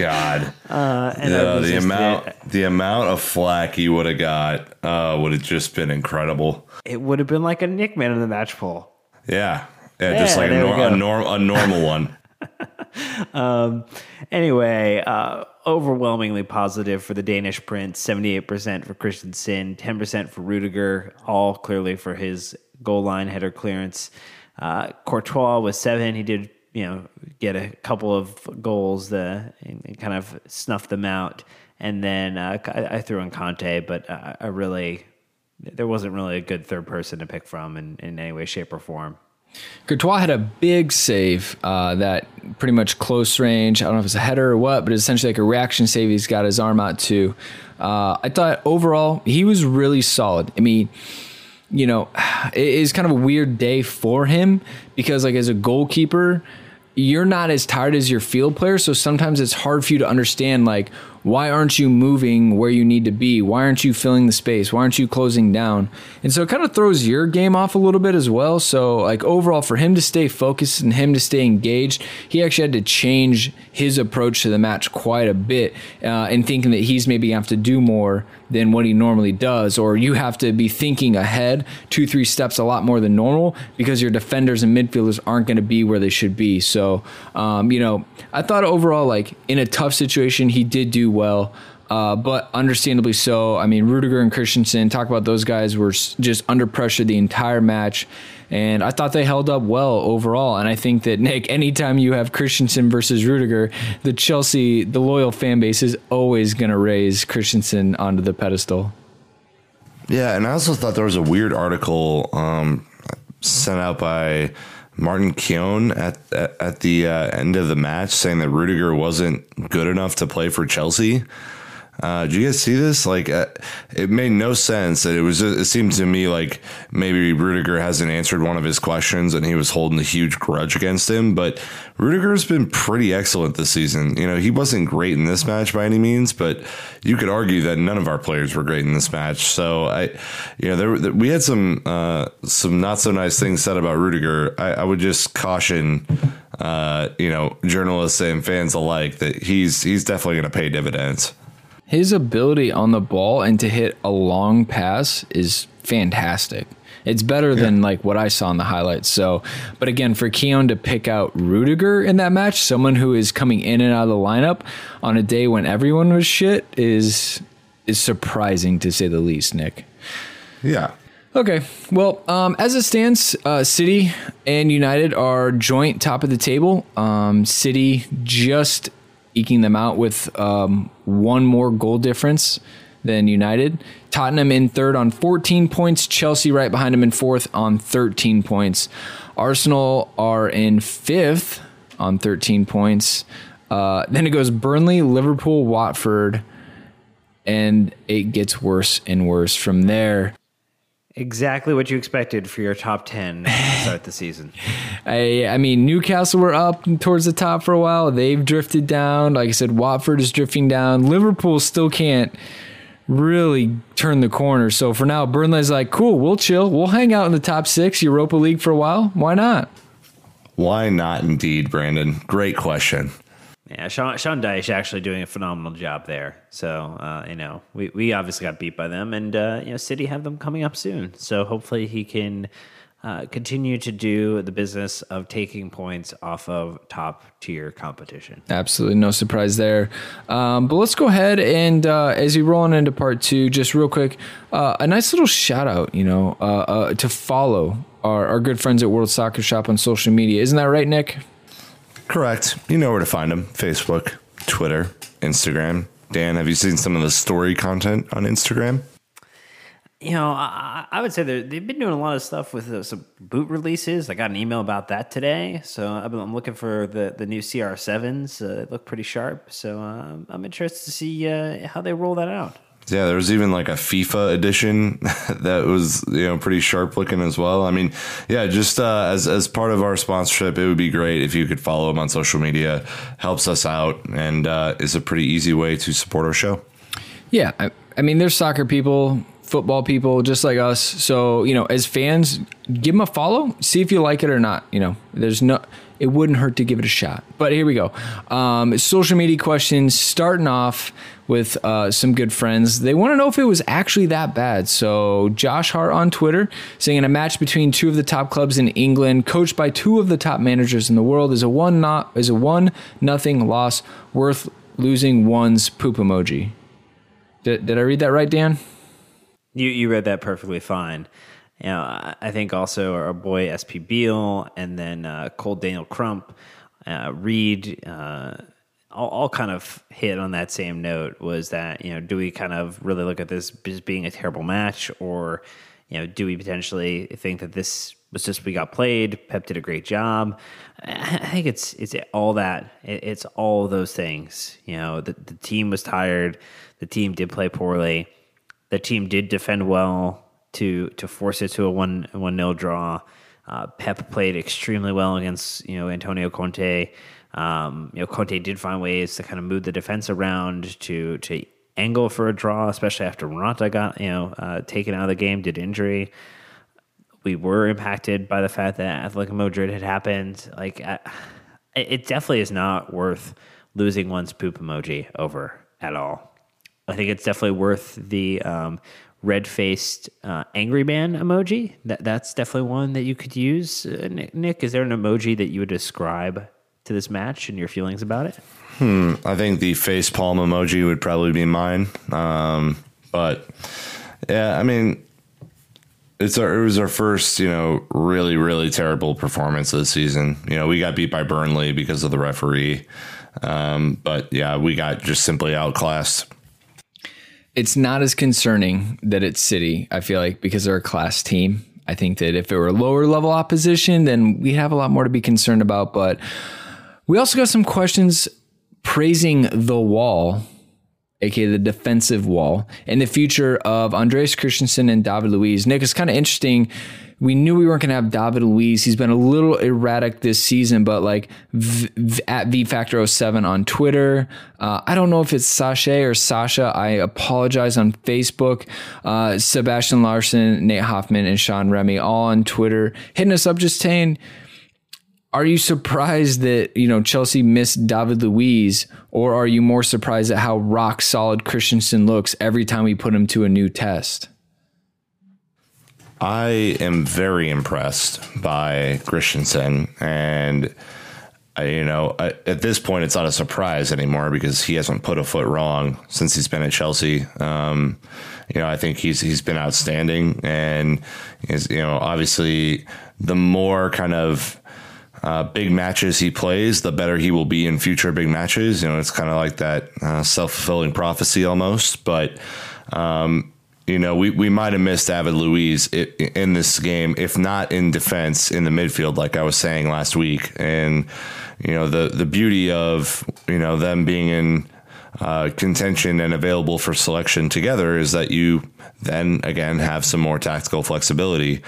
God. Uh, and Yeah, the amount the amount of flack he would have got uh, would have just been incredible. It would have been like a Nick man in the match poll. Yeah. Yeah, just like a, nor- a, norm- a normal one. um, Anyway, uh, overwhelmingly positive for the Danish Prince. Seventy-eight percent for Christensen, ten percent for Rudiger, all clearly for his goal line header clearance. Uh, Courtois was seven. He did, you know, get a couple of goals uh, and, and kind of snuff them out. And then uh, I, I threw in Conte, but I, I really there wasn't really a good third person to pick from in, in any way, shape, or form. Courtois had a big save uh, that pretty much close range. I don't know if it's a header or what, but it's essentially like a reaction save. He's got his arm out too. Uh, I thought overall he was really solid. I mean, you know, it is kind of a weird day for him because, like, as a goalkeeper, you're not as tired as your field player. So sometimes it's hard for you to understand, like, why aren't you moving where you need to be? Why aren't you filling the space? Why aren't you closing down? And so it kind of throws your game off a little bit as well. So, like, overall, for him to stay focused and him to stay engaged, he actually had to change his approach to the match quite a bit uh, and thinking that he's maybe have to do more than what he normally does, or you have to be thinking ahead two, three steps a lot more than normal because your defenders and midfielders aren't going to be where they should be. So, um, you know, I thought overall, like in a tough situation, he did do well. Uh, but understandably so. I mean, Rudiger and Christensen, talk about those guys were just under pressure the entire match. And I thought they held up well overall. And I think that, Nick, anytime you have Christensen versus Rudiger, the Chelsea, the loyal fan base is always going to raise Christensen onto the pedestal. Yeah, and I also thought there was a weird article um, sent out by Martin Keown at at, the uh, end of the match saying that Rudiger wasn't good enough to play for Chelsea. Uh, did you guys see this? Like, uh, it made no sense. That it was. It seemed to me like maybe Rudiger hasn't answered one of his questions, and he was holding a huge grudge against him. But Rudiger's been pretty excellent this season. You know, he wasn't great in this match by any means, but you could argue that none of our players were great in this match. So I, you know, there we had some uh, some not so nice things said about Rudiger. I, I would just caution. Uh, you know, journalists and fans alike that he's he's definitely going to pay dividends. His ability on the ball and to hit a long pass is fantastic. It's better than like what I saw in the highlights. So, but again, for Keown to pick out Rudiger in that match, someone who is coming in and out of the lineup on a day when everyone was shit, is is surprising to say the least. Nick. Yeah. Okay. Well, um, as it stands, uh, City and United are joint top of the table. Um, City just eking them out with um, one more goal difference than United. Tottenham in third on 14 points. Chelsea right behind them in fourth on 13 points. Arsenal are in fifth on 13 points. Uh, then it goes Burnley, Liverpool, Watford, and it gets worse and worse from there. Exactly what you expected for your top 10 to start the season. I, I mean, Newcastle were up towards the top for a while. They've drifted down. Like I said, Watford is drifting down. Liverpool still can't really turn the corner. So for now, Burnley's like, cool, we'll chill. We'll hang out in the top six, Europa League for a while. Why not? Why not, indeed, Brandon? Great question. Yeah, Sean, Sean Dyche actually doing a phenomenal job there. So, uh, you know, we, we obviously got beat by them, and, uh, you know, City have them coming up soon. So hopefully he can uh, continue to do the business of taking points off of top tier competition. Absolutely no surprise there. Um, but let's go ahead and uh, as we roll on into part two, just real quick, uh, a nice little shout out, you know, uh, to follow our, our good friends at World Soccer Shop on social media. Isn't that right, Nick? Correct. You know where to find them Facebook, Twitter, Instagram. Dan, have you seen some of the story content on Instagram? You know, I, I would say they've been doing a lot of stuff with uh, some boot releases. I got an email about that today, so I'm, I'm looking for the, the new CR7s. Uh, they look pretty sharp, so uh, I'm interested to see uh, how they roll that out. Yeah, there was even like a FIFA edition that was you know pretty sharp looking as well. I mean, yeah, just uh, as as part of our sponsorship, it would be great if you could follow them on social media. Helps us out and uh, is a pretty easy way to support our show. Yeah, I, I mean, there's soccer people, football people, just like us. So you know, as fans, give them a follow. See if you like it or not. You know, there's no. It wouldn't hurt to give it a shot. But here we go. Um, social media questions starting off with uh, some good friends. They want to know if it was actually that bad. So Josh Hart on Twitter saying in a match between two of the top clubs in England, coached by two of the top managers in the world, is a one not is a one nothing loss worth losing one's poop emoji. Did, did I read that right, Dan? You you read that perfectly fine. You know, I think also our boy SP Beal and then uh, Cole Daniel Crump, uh, Reed. Uh, all, all kind of hit on that same note was that you know do we kind of really look at this as being a terrible match or you know do we potentially think that this was just we got played pep did a great job i think it's it's all that it's all those things you know the, the team was tired the team did play poorly the team did defend well to to force it to a one one nil draw uh, pep played extremely well against you know antonio conte um, you know, Conte did find ways to kind of move the defense around to to angle for a draw, especially after Morata got you know uh, taken out of the game, did injury. We were impacted by the fact that Atletico Madrid had happened. Like, it definitely is not worth losing one's poop emoji over at all. I think it's definitely worth the um, red faced uh, angry man emoji. That that's definitely one that you could use. Uh, Nick, is there an emoji that you would describe to this match and your feelings about it? Hmm. I think the face palm emoji would probably be mine. Um, but yeah, I mean, it's our, it was our first, you know, really, really terrible performance of the season. You know, we got beat by Burnley because of the referee. Um, but yeah, we got just simply outclassed. It's not as concerning that it's City, I feel like, because they're a class team. I think that if it were lower level opposition, then we have a lot more to be concerned about. But we also got some questions praising the wall, aka the defensive wall, and the future of Andreas Christensen and David Luiz. Nick, it's kind of interesting. We knew we weren't going to have David Luiz. He's been a little erratic this season, but like v- v- at V Factor 07 on Twitter. Uh, I don't know if it's Sasha or Sasha. I apologize on Facebook. Uh, Sebastian Larson, Nate Hoffman, and Sean Remy all on Twitter hitting us up just saying, are you surprised that you know Chelsea missed David Luiz, or are you more surprised at how rock solid Christensen looks every time we put him to a new test? I am very impressed by Christensen, and I, you know, I, at this point, it's not a surprise anymore because he hasn't put a foot wrong since he's been at Chelsea. Um, you know, I think he's he's been outstanding, and is you know, obviously, the more kind of uh, big matches he plays, the better he will be in future big matches. You know, it's kind of like that uh, self fulfilling prophecy almost. But, um, you know, we, we might have missed David Luiz in this game, if not in defense, in the midfield, like I was saying last week. And, you know, the, the beauty of, you know, them being in uh, contention and available for selection together is that you then again have some more tactical flexibility.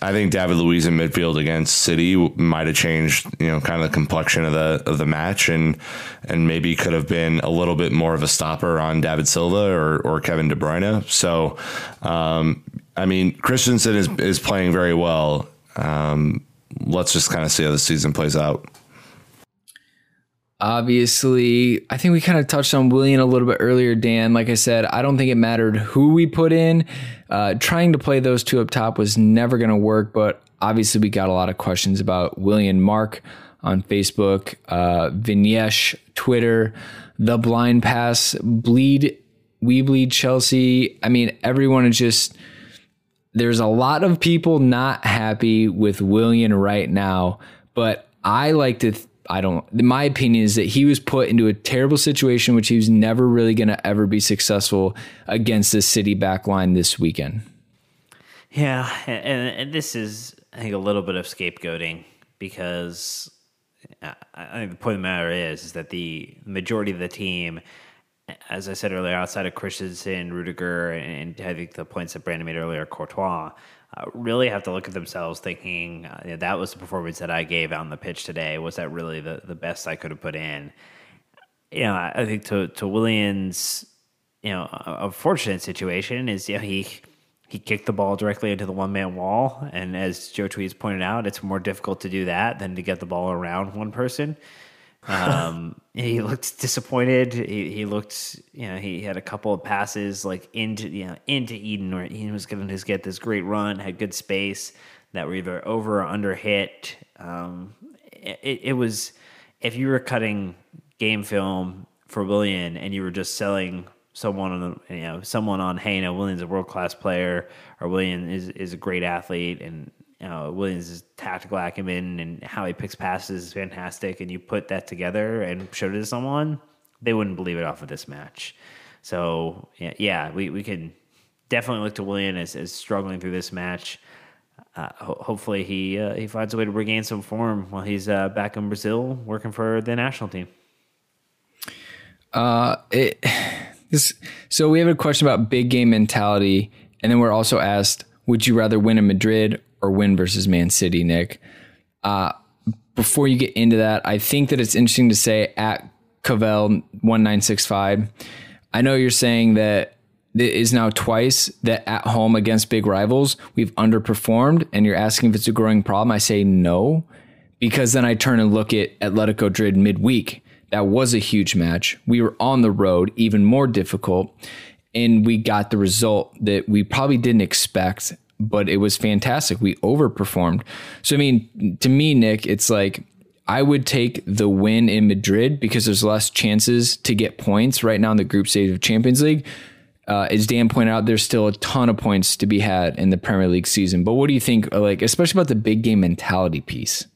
I think David Luiz in midfield against City might have changed, you know, kind of the complexion of the of the match, and and maybe could have been a little bit more of a stopper on David Silva or or Kevin De Bruyne. So, um, I mean, Christensen is is playing very well. Um, let's just kind of see how the season plays out. Obviously, I think we kind of touched on Willian a little bit earlier, Dan. Like I said, I don't think it mattered who we put in. Uh, trying to play those two up top was never going to work, but obviously, we got a lot of questions about Willian Mark on Facebook, uh, Twitter, The Blind Pass, Bleed, We Bleed Chelsea. I mean, everyone is just. There's a lot of people not happy with Willian right now, but I like to. Th- I don't. My opinion is that he was put into a terrible situation, which he was never really going to ever be successful against the City backline this weekend. Yeah, and, and this is I think a little bit of scapegoating because uh, I think the point of the matter is is that the majority of the team, as I said earlier, outside of Christensen, Rudiger, and I think the points that Brandon made earlier, Courtois uh, really have to look at themselves thinking uh, that was the performance that I gave on the pitch today. Was that really the, the best I could have put in? You know, I, I think to, to Willian's, you know, a, a, fortunate situation is, you know, he he kicked the ball directly into the one man wall. And as Joe Tweeds pointed out, it's more difficult to do that than to get the ball around one person. Um, he looked disappointed. He, he looked, you know, he had a couple of passes like into, you know, into Eden where he was going to get this great run, had good space that were either over or under hit. Um, it, it was, if you were cutting game film for Willian and you were just selling someone on you know someone on hey, you know Willian's a world class player or Willian is is a great athlete and Willian's tactical acumen and how he picks passes is fantastic and you put that together and showed it to someone, they wouldn't believe it off of this match. So yeah, yeah we we can definitely look to Willian as, as struggling through this match. Uh, ho- hopefully he uh, he finds a way to regain some form while he's uh, back in Brazil working for the national team. Uh, it this, so we have a question about big game mentality, and then we're also asked, would you rather win in Madrid or win versus Man City, Nick? Uh, before you get into that, I think that it's interesting to say at Cavell one nine six five. I know you're saying that it is now twice that at home against big rivals we've underperformed, and you're asking if it's a growing problem. I say no, because then I turn and look at Atletico Madrid midweek that was a huge match. We were on the road, even more difficult, and we got the result that we probably didn't expect, but it was fantastic. We overperformed. So, I mean, to me, Nick, it's like I would take the win in Madrid because there's less chances to get points right now in the group stage of Champions League. Uh, as Dan pointed out, there's still a ton of points to be had in the Premier League season. But what do you think, like, especially about the big game mentality piece?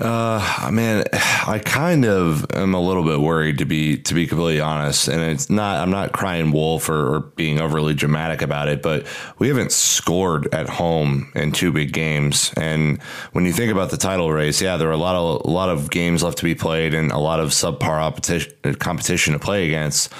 Uh, man, I kind of am a little bit worried to be to be completely honest, and it's not. I'm not crying wolf or, or, being overly dramatic about it, but we haven't scored at home in two big games. And when you think about the title race, yeah, there are a lot of a lot of games left to be played and a lot of subpar competition to play against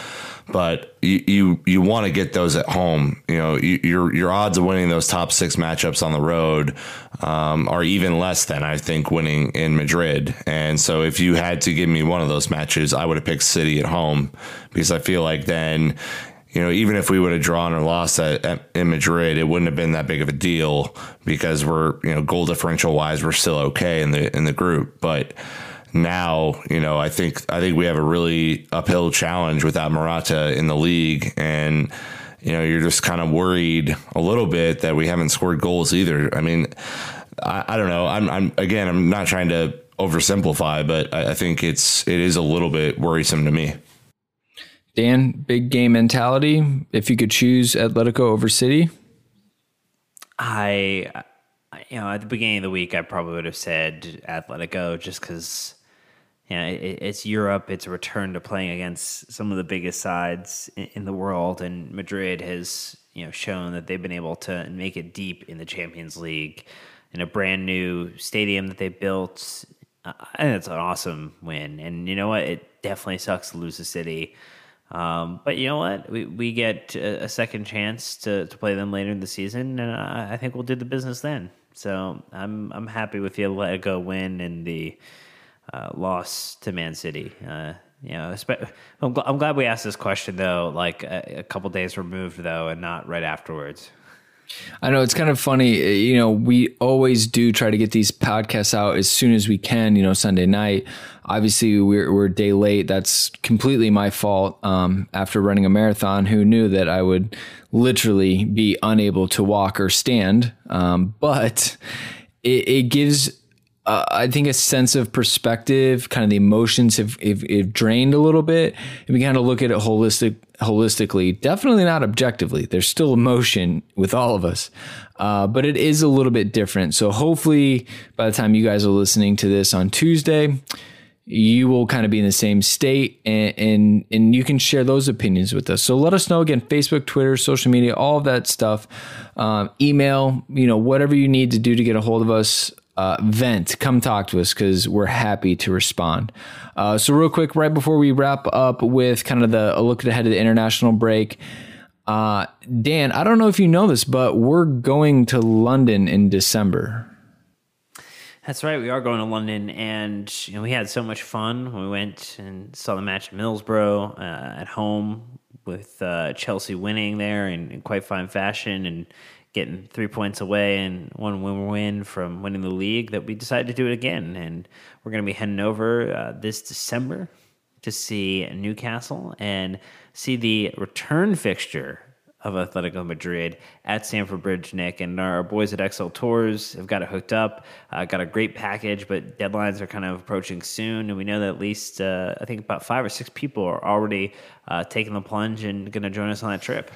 but you you, you want to get those at home. You know, you, your your odds of winning those top six matchups on the road um, are even less than I think winning in Madrid. And so, if you had to give me one of those matches, I would have picked City at home because I feel like then. You know, even if we would have drawn or lost at, at, in Madrid, it wouldn't have been that big of a deal because we're, you know, goal differential wise, we're still okay in the in the group. But now, you know, I think I think we have a really uphill challenge without Morata in the league, and you know, you're just kind of worried a little bit that we haven't scored goals either. I mean, I, I don't know. I'm, I'm again, I'm not trying to oversimplify, but I, I think it's it is a little bit worrisome to me. Dan, big game mentality. If you could choose Atletico over City, I, you know, at the beginning of the week, I probably would have said Atletico just because you know, it, it's Europe. It's a return to playing against some of the biggest sides in, in, the world, and Madrid has you know shown that they've been able to make it deep in the Champions League in a brand new stadium that they built. Think it's an awesome win, and you know what? It definitely sucks to lose the city. Um, but you know what? We we get a, a, second chance to, to play them later in the season, and I, I think we'll do the business then. So I'm I'm happy with the Atletico win and the uh, loss to Man City. Uh, you know, I'm, gl- I'm, glad we asked this question though, like a, a couple days removed though, and not right afterwards. I know it's kind of funny. You know, we always do try to get these podcasts out as soon as we can. You know, Sunday night. Obviously, we're we're day late. That's completely my fault. Um, after running a marathon, who knew that I would literally be unable to walk or stand? Um, but it, it gives I think a sense of perspective, kind of the emotions have, have, have, drained a little bit, and we kind of look at it holistic, holistically. Definitely not objectively. There's still emotion with all of us, uh, but it is a little bit different. So hopefully, by the time you guys are listening to this on Tuesday, you will kind of be in the same state, and and, and you can share those opinions with us. So let us know again: Facebook, Twitter, social media, all of that stuff. Um, email, you know, whatever you need to do to get a hold of us uh, vent, come talk to us because we're happy to respond. Uh, so, real quick, right before we wrap up with kind of the a look ahead of the international break, uh, Dan, I don't know if you know this, but we're going to London in December. That's right. We are going to London, and you know we had so much fun we went and saw the match in Middlesbrough uh, at home with uh, Chelsea winning there in, in, quite fine fashion and getting three points away and one win from winning the league. That we decided to do it again, and we're going to be heading over uh, this December to see Newcastle and see the return fixture of Atletico Madrid at Stamford Bridge, Nick. And our boys at XL Tours have got it hooked up, uh, got a great package, but deadlines are kind of approaching soon. And we know that at least, uh, I think about five or six people are already uh, taking the plunge and going to join us on that trip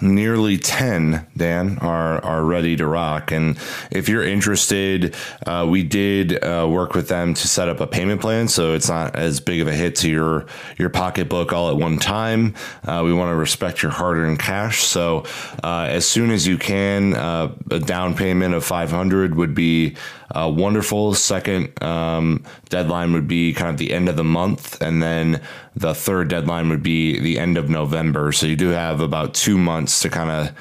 nearly 10 dan are are ready to rock. And if you're interested uh, we did uh, work with them to set up a payment plan so it's not as big of a hit to your your pocketbook all at one time. Uh, we want to respect your hard-earned cash so uh, as soon as you can uh, a down payment of 500 would be uh, wonderful. Second um, deadline would be kind of the end of the month and then the third deadline would be the end of november. So you do have about two months to kind of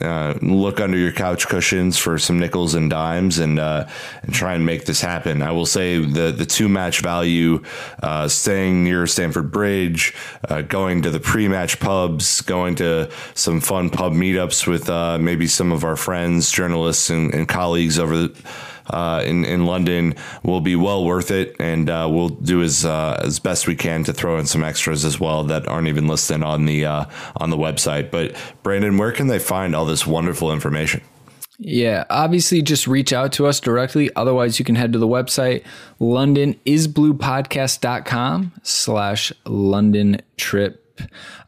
uh, look under your couch cushions for some nickels and dimes and uh, and try and make this happen. I will say the the two match value, uh, staying near Stamford Bridge, uh, going to the pre match pubs, going to some fun pub meetups with uh, maybe some of our friends, journalists, and, and colleagues over the uh, in in London will be well worth it, and uh, we'll do as uh, as best we can to throw in some extras as well that aren't even listed on the uh, on the website. But Brandon, where can they find all this wonderful information? Yeah, obviously just reach out to us directly. Otherwise, you can head to the website, londonisbluepodcast.com slash London trip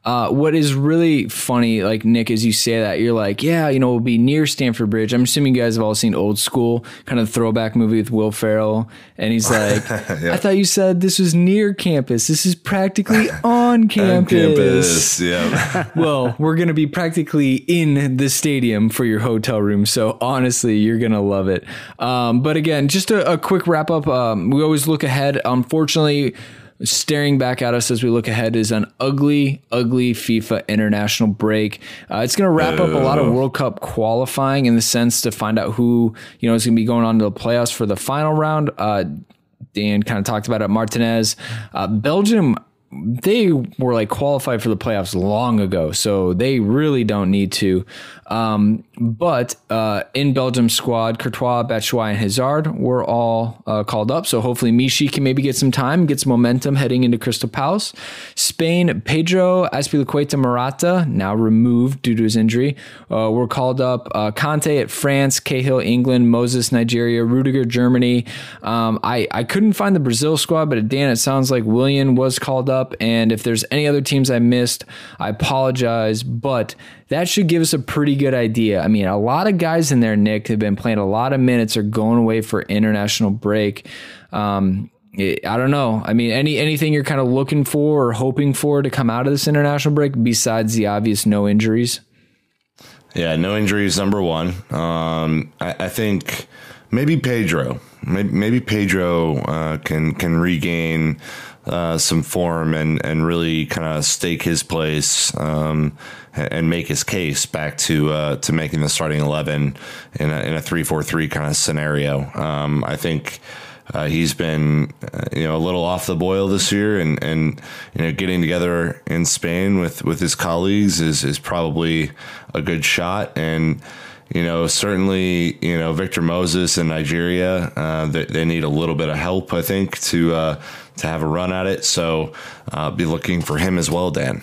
uh, what is really funny, like Nick, as you say that, you're like, yeah, you know, we'll be near Stamford Bridge. I'm assuming you guys have all seen Old School, kind of throwback movie with Will Ferrell, and he's like, yeah. I thought you said this was near campus. This is practically on campus. campus, yeah. well, we're gonna be practically in the stadium for your hotel room, so honestly, you're gonna love it. Um, but again, just a, a quick wrap up. Um, we always look ahead. Unfortunately staring back at us as we look ahead is an ugly, ugly FIFA international break. Uh, it's going to wrap up a lot of World Cup qualifying in the sense to find out who you know is going to be going on to the playoffs for the final round. Uh, Dan kind of talked about it. Martinez, uh, Belgium they were like qualified for the playoffs long ago, so they really don't need to. Um, but uh, in Belgium's squad, Courtois, Batshuayi, and Hazard were all uh, called up. So hopefully Michy can maybe get some time, get some momentum heading into Crystal Palace. Spain, Pedro, Azpilicueta, Morata, now removed due to his injury, uh, were called up. Uh, Kanté at France, Cahill, England, Moses, Nigeria, Rudiger, Germany. Um, I, I couldn't find the Brazil squad, but Dan, it sounds like Willian was called up. And if there's any other teams I missed, I apologize. But that should give us a pretty good idea. I mean, a lot of guys in there, Nick, have been playing a lot of minutes, are going away for international break. Um, I don't know. I mean, any anything you're kind of looking for or hoping for to come out of this international break besides the obvious no injuries? Yeah, no injuries. Number one. Um, I, I, think maybe Pedro. Maybe, maybe Pedro uh, can can regain uh, some form and and really kind of stake his place um, and make his case back to uh, to making the starting eleven in a, in a three four three kind of scenario. Um, I think. Uh, he's been, uh, you know, a little off the boil this year, and, and you know, getting together in Spain with, with his colleagues is is probably a good shot. And you know, certainly, you know, Victor Moses in Nigeria, uh, they, they, need a little bit of help, I think, to uh, to have a run at it. So, uh, be looking for him as well, Dan.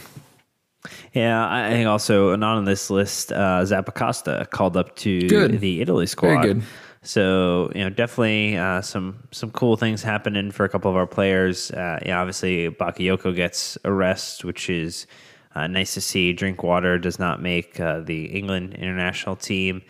Yeah, I think also not on this list, uh, Zappacosta called up to good. the Italy squad. Very good. So you know, definitely uh, some some cool things happening for a couple of our players. Uh, yeah, obviously Bakayoko gets a rest, which is uh, nice to see. Drinkwater does not make uh, the England international team,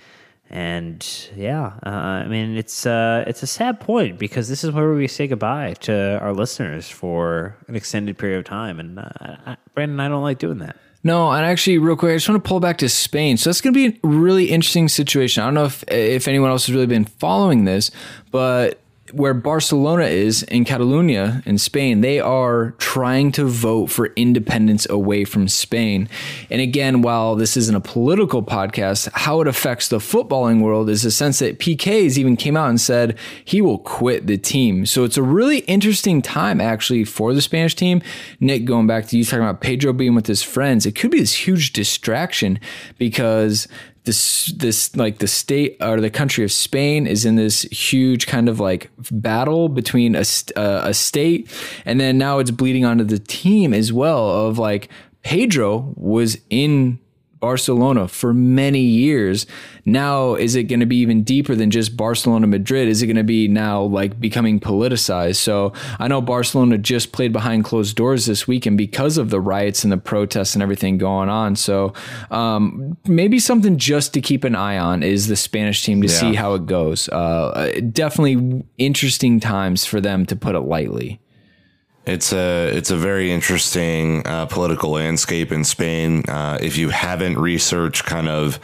and yeah, uh, I mean it's uh, it's a sad point because this is where we say goodbye to our listeners for an extended period of time, and uh, I, Brandon, I don't like doing that. No, and actually, real quick, I just want to pull back to Spain. So that's going to be a really interesting situation. I don't know if if anyone else has really been following this, but where Barcelona is in Catalonia in Spain, they are trying to vote for independence away from Spain. And again, while this isn't a political podcast, how it affects the footballing world is the sense that Piqué's even came out and said he will quit the team. So it's a really interesting time actually for the Spanish team. Nick, going back to you talking about Pedro being with his friends, it could be this huge distraction because this this like the state or the country of Spain is in this huge kind of like battle between a uh, a state and then now it's bleeding onto the team as well of like Pedro was in Barcelona for many years. Now, is it going to be even deeper than just Barcelona Madrid? Is it going to be now like becoming politicized? So I know Barcelona just played behind closed doors this weekend because of the riots and the protests and everything going on. So um, maybe something just to keep an eye on is the Spanish team to yeah. see how it goes. Uh, definitely interesting times for them to put it lightly. It's a it's a very interesting uh, political landscape in Spain. Uh, if you haven't researched kind of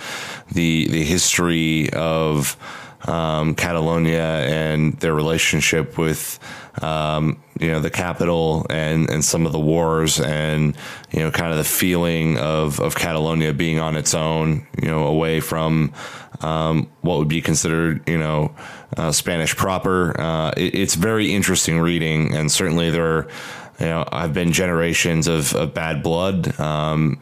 the the history of um, Catalonia and their relationship with um, you know the capital and and some of the wars and you know kind of the feeling of of Catalonia being on its own, you know, away from um, what would be considered you know uh, Spanish proper. Uh, it, it's very interesting reading, and certainly there, are, you know, I've been generations of, of bad blood. Um,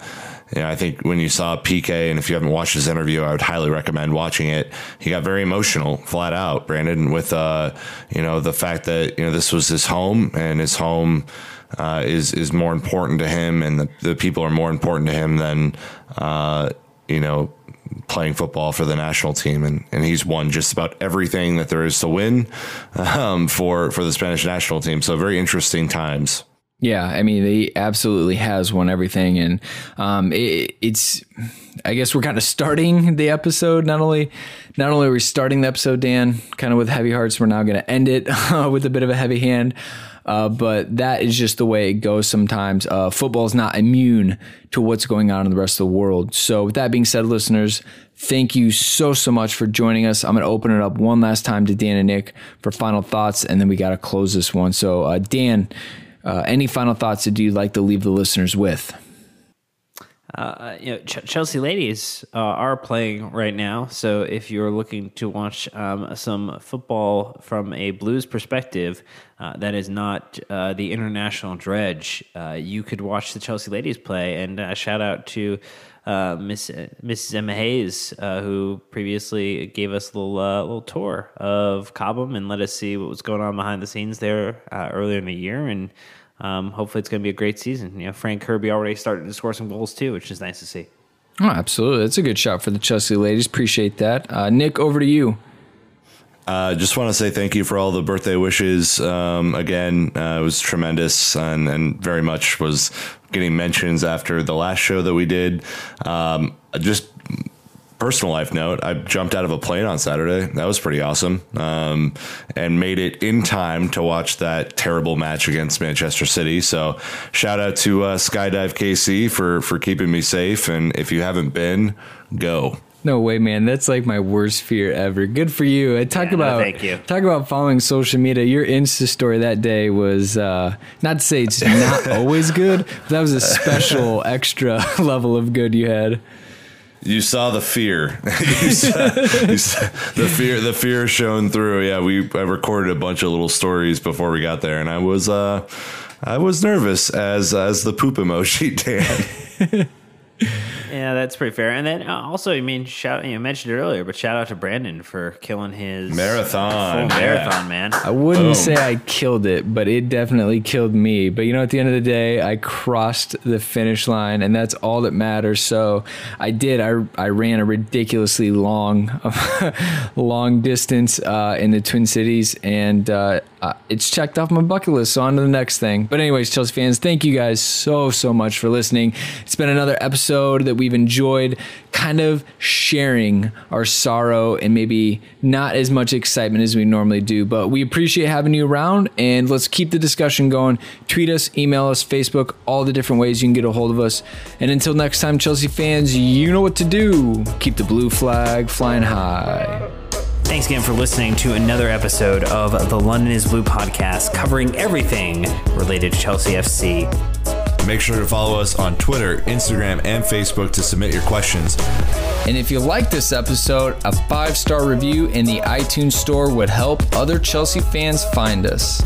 you know, I think when you saw Piqué, and if you haven't watched his interview, I would highly recommend watching it. He got very emotional, flat out, Brandon, with uh, you know the fact that you know this was his home, and his home uh, is is more important to him, and the, the people are more important to him than uh, you know playing football for the national team, and, and he's won just about everything that there is to win um, for for the Spanish national team. So very interesting times. Yeah, I mean, he absolutely has won everything, and um, it, it's. I guess we're kind of starting the episode. Not only, not only are we starting the episode, Dan, kind of with heavy hearts, we're now going to end it with a bit of a heavy hand. Uh, but that is just the way it goes sometimes. Uh, football is not immune to what's going on in the rest of the world. So, with that being said, listeners, thank you so, so much for joining us. I'm going to open it up one last time to Dan and Nick for final thoughts, and then we got to close this one. So, uh, Dan, uh, any final thoughts that you'd like to leave the listeners with? Uh, you know, Ch- Chelsea ladies uh, are playing right now. So if you're looking to watch um, some football from a Blues perspective, uh, that is not uh, the international dredge. Uh, you could watch the Chelsea ladies play. And uh, shout out to Miss Mrs. Emma Hayes, who previously gave us a little little tour of Cobham and let us see what was going on behind the scenes there earlier in the year and um, hopefully it's going to be a great season. You know, Fran Kirby already started to score some goals too, which is nice to see. Oh, absolutely. That's a good shot for the Chelsea ladies. Appreciate that. Uh, Nick, over to you. Uh, just want to say thank you for all the birthday wishes. Um, again, uh, it was tremendous and, and very much was getting mentions after the last show that we did. Um, just personal life note, I jumped out of a plane on Saturday. That was pretty awesome. Um, and made it in time to watch that terrible match against Manchester City. So shout out to uh, Skydive KC for, for keeping me safe. And if you haven't been, go. No way, man. That's like my worst fear ever. Good for you. I talk yeah, about no, thank you. talk about following social media. Your Insta story that day was uh, not to say it's not always good, but that was a special extra level of good you had. You saw the fear. you saw, you saw the fear. The fear shone through. Yeah, we I recorded a bunch of little stories before we got there, and I was uh, I was nervous as as the poop emoji, Dan. Yeah, that's pretty fair. And then uh, also, I mean, shout you mentioned it earlier, but shout out to Brandon for killing his marathon, full marathon, man. I wouldn't Boom. say I killed it, but it definitely killed me. But you know, at the end of the day, I crossed the finish line, and that's all that matters. So I did. I I ran a ridiculously long, long distance uh, in the Twin Cities, and uh, uh, it's checked off my bucket list. So on to the next thing. But anyways, Chelsea fans, thank you guys so so much for listening. It's been another episode that we've enjoyed kind of sharing our sorrow and maybe not as much excitement as we normally do. But we appreciate having you around and let's keep the discussion going. Tweet us, email us, Facebook, all the different ways you can get a hold of us. And until next time, Chelsea fans, you know what to do. Keep the blue flag flying high. Thanks again for listening to another episode of the London is Blue podcast covering everything related to Chelsea FC. Make sure to follow us on Twitter, Instagram, and Facebook to submit your questions. And if you like this episode, a five star review in the iTunes store would help other Chelsea fans find us.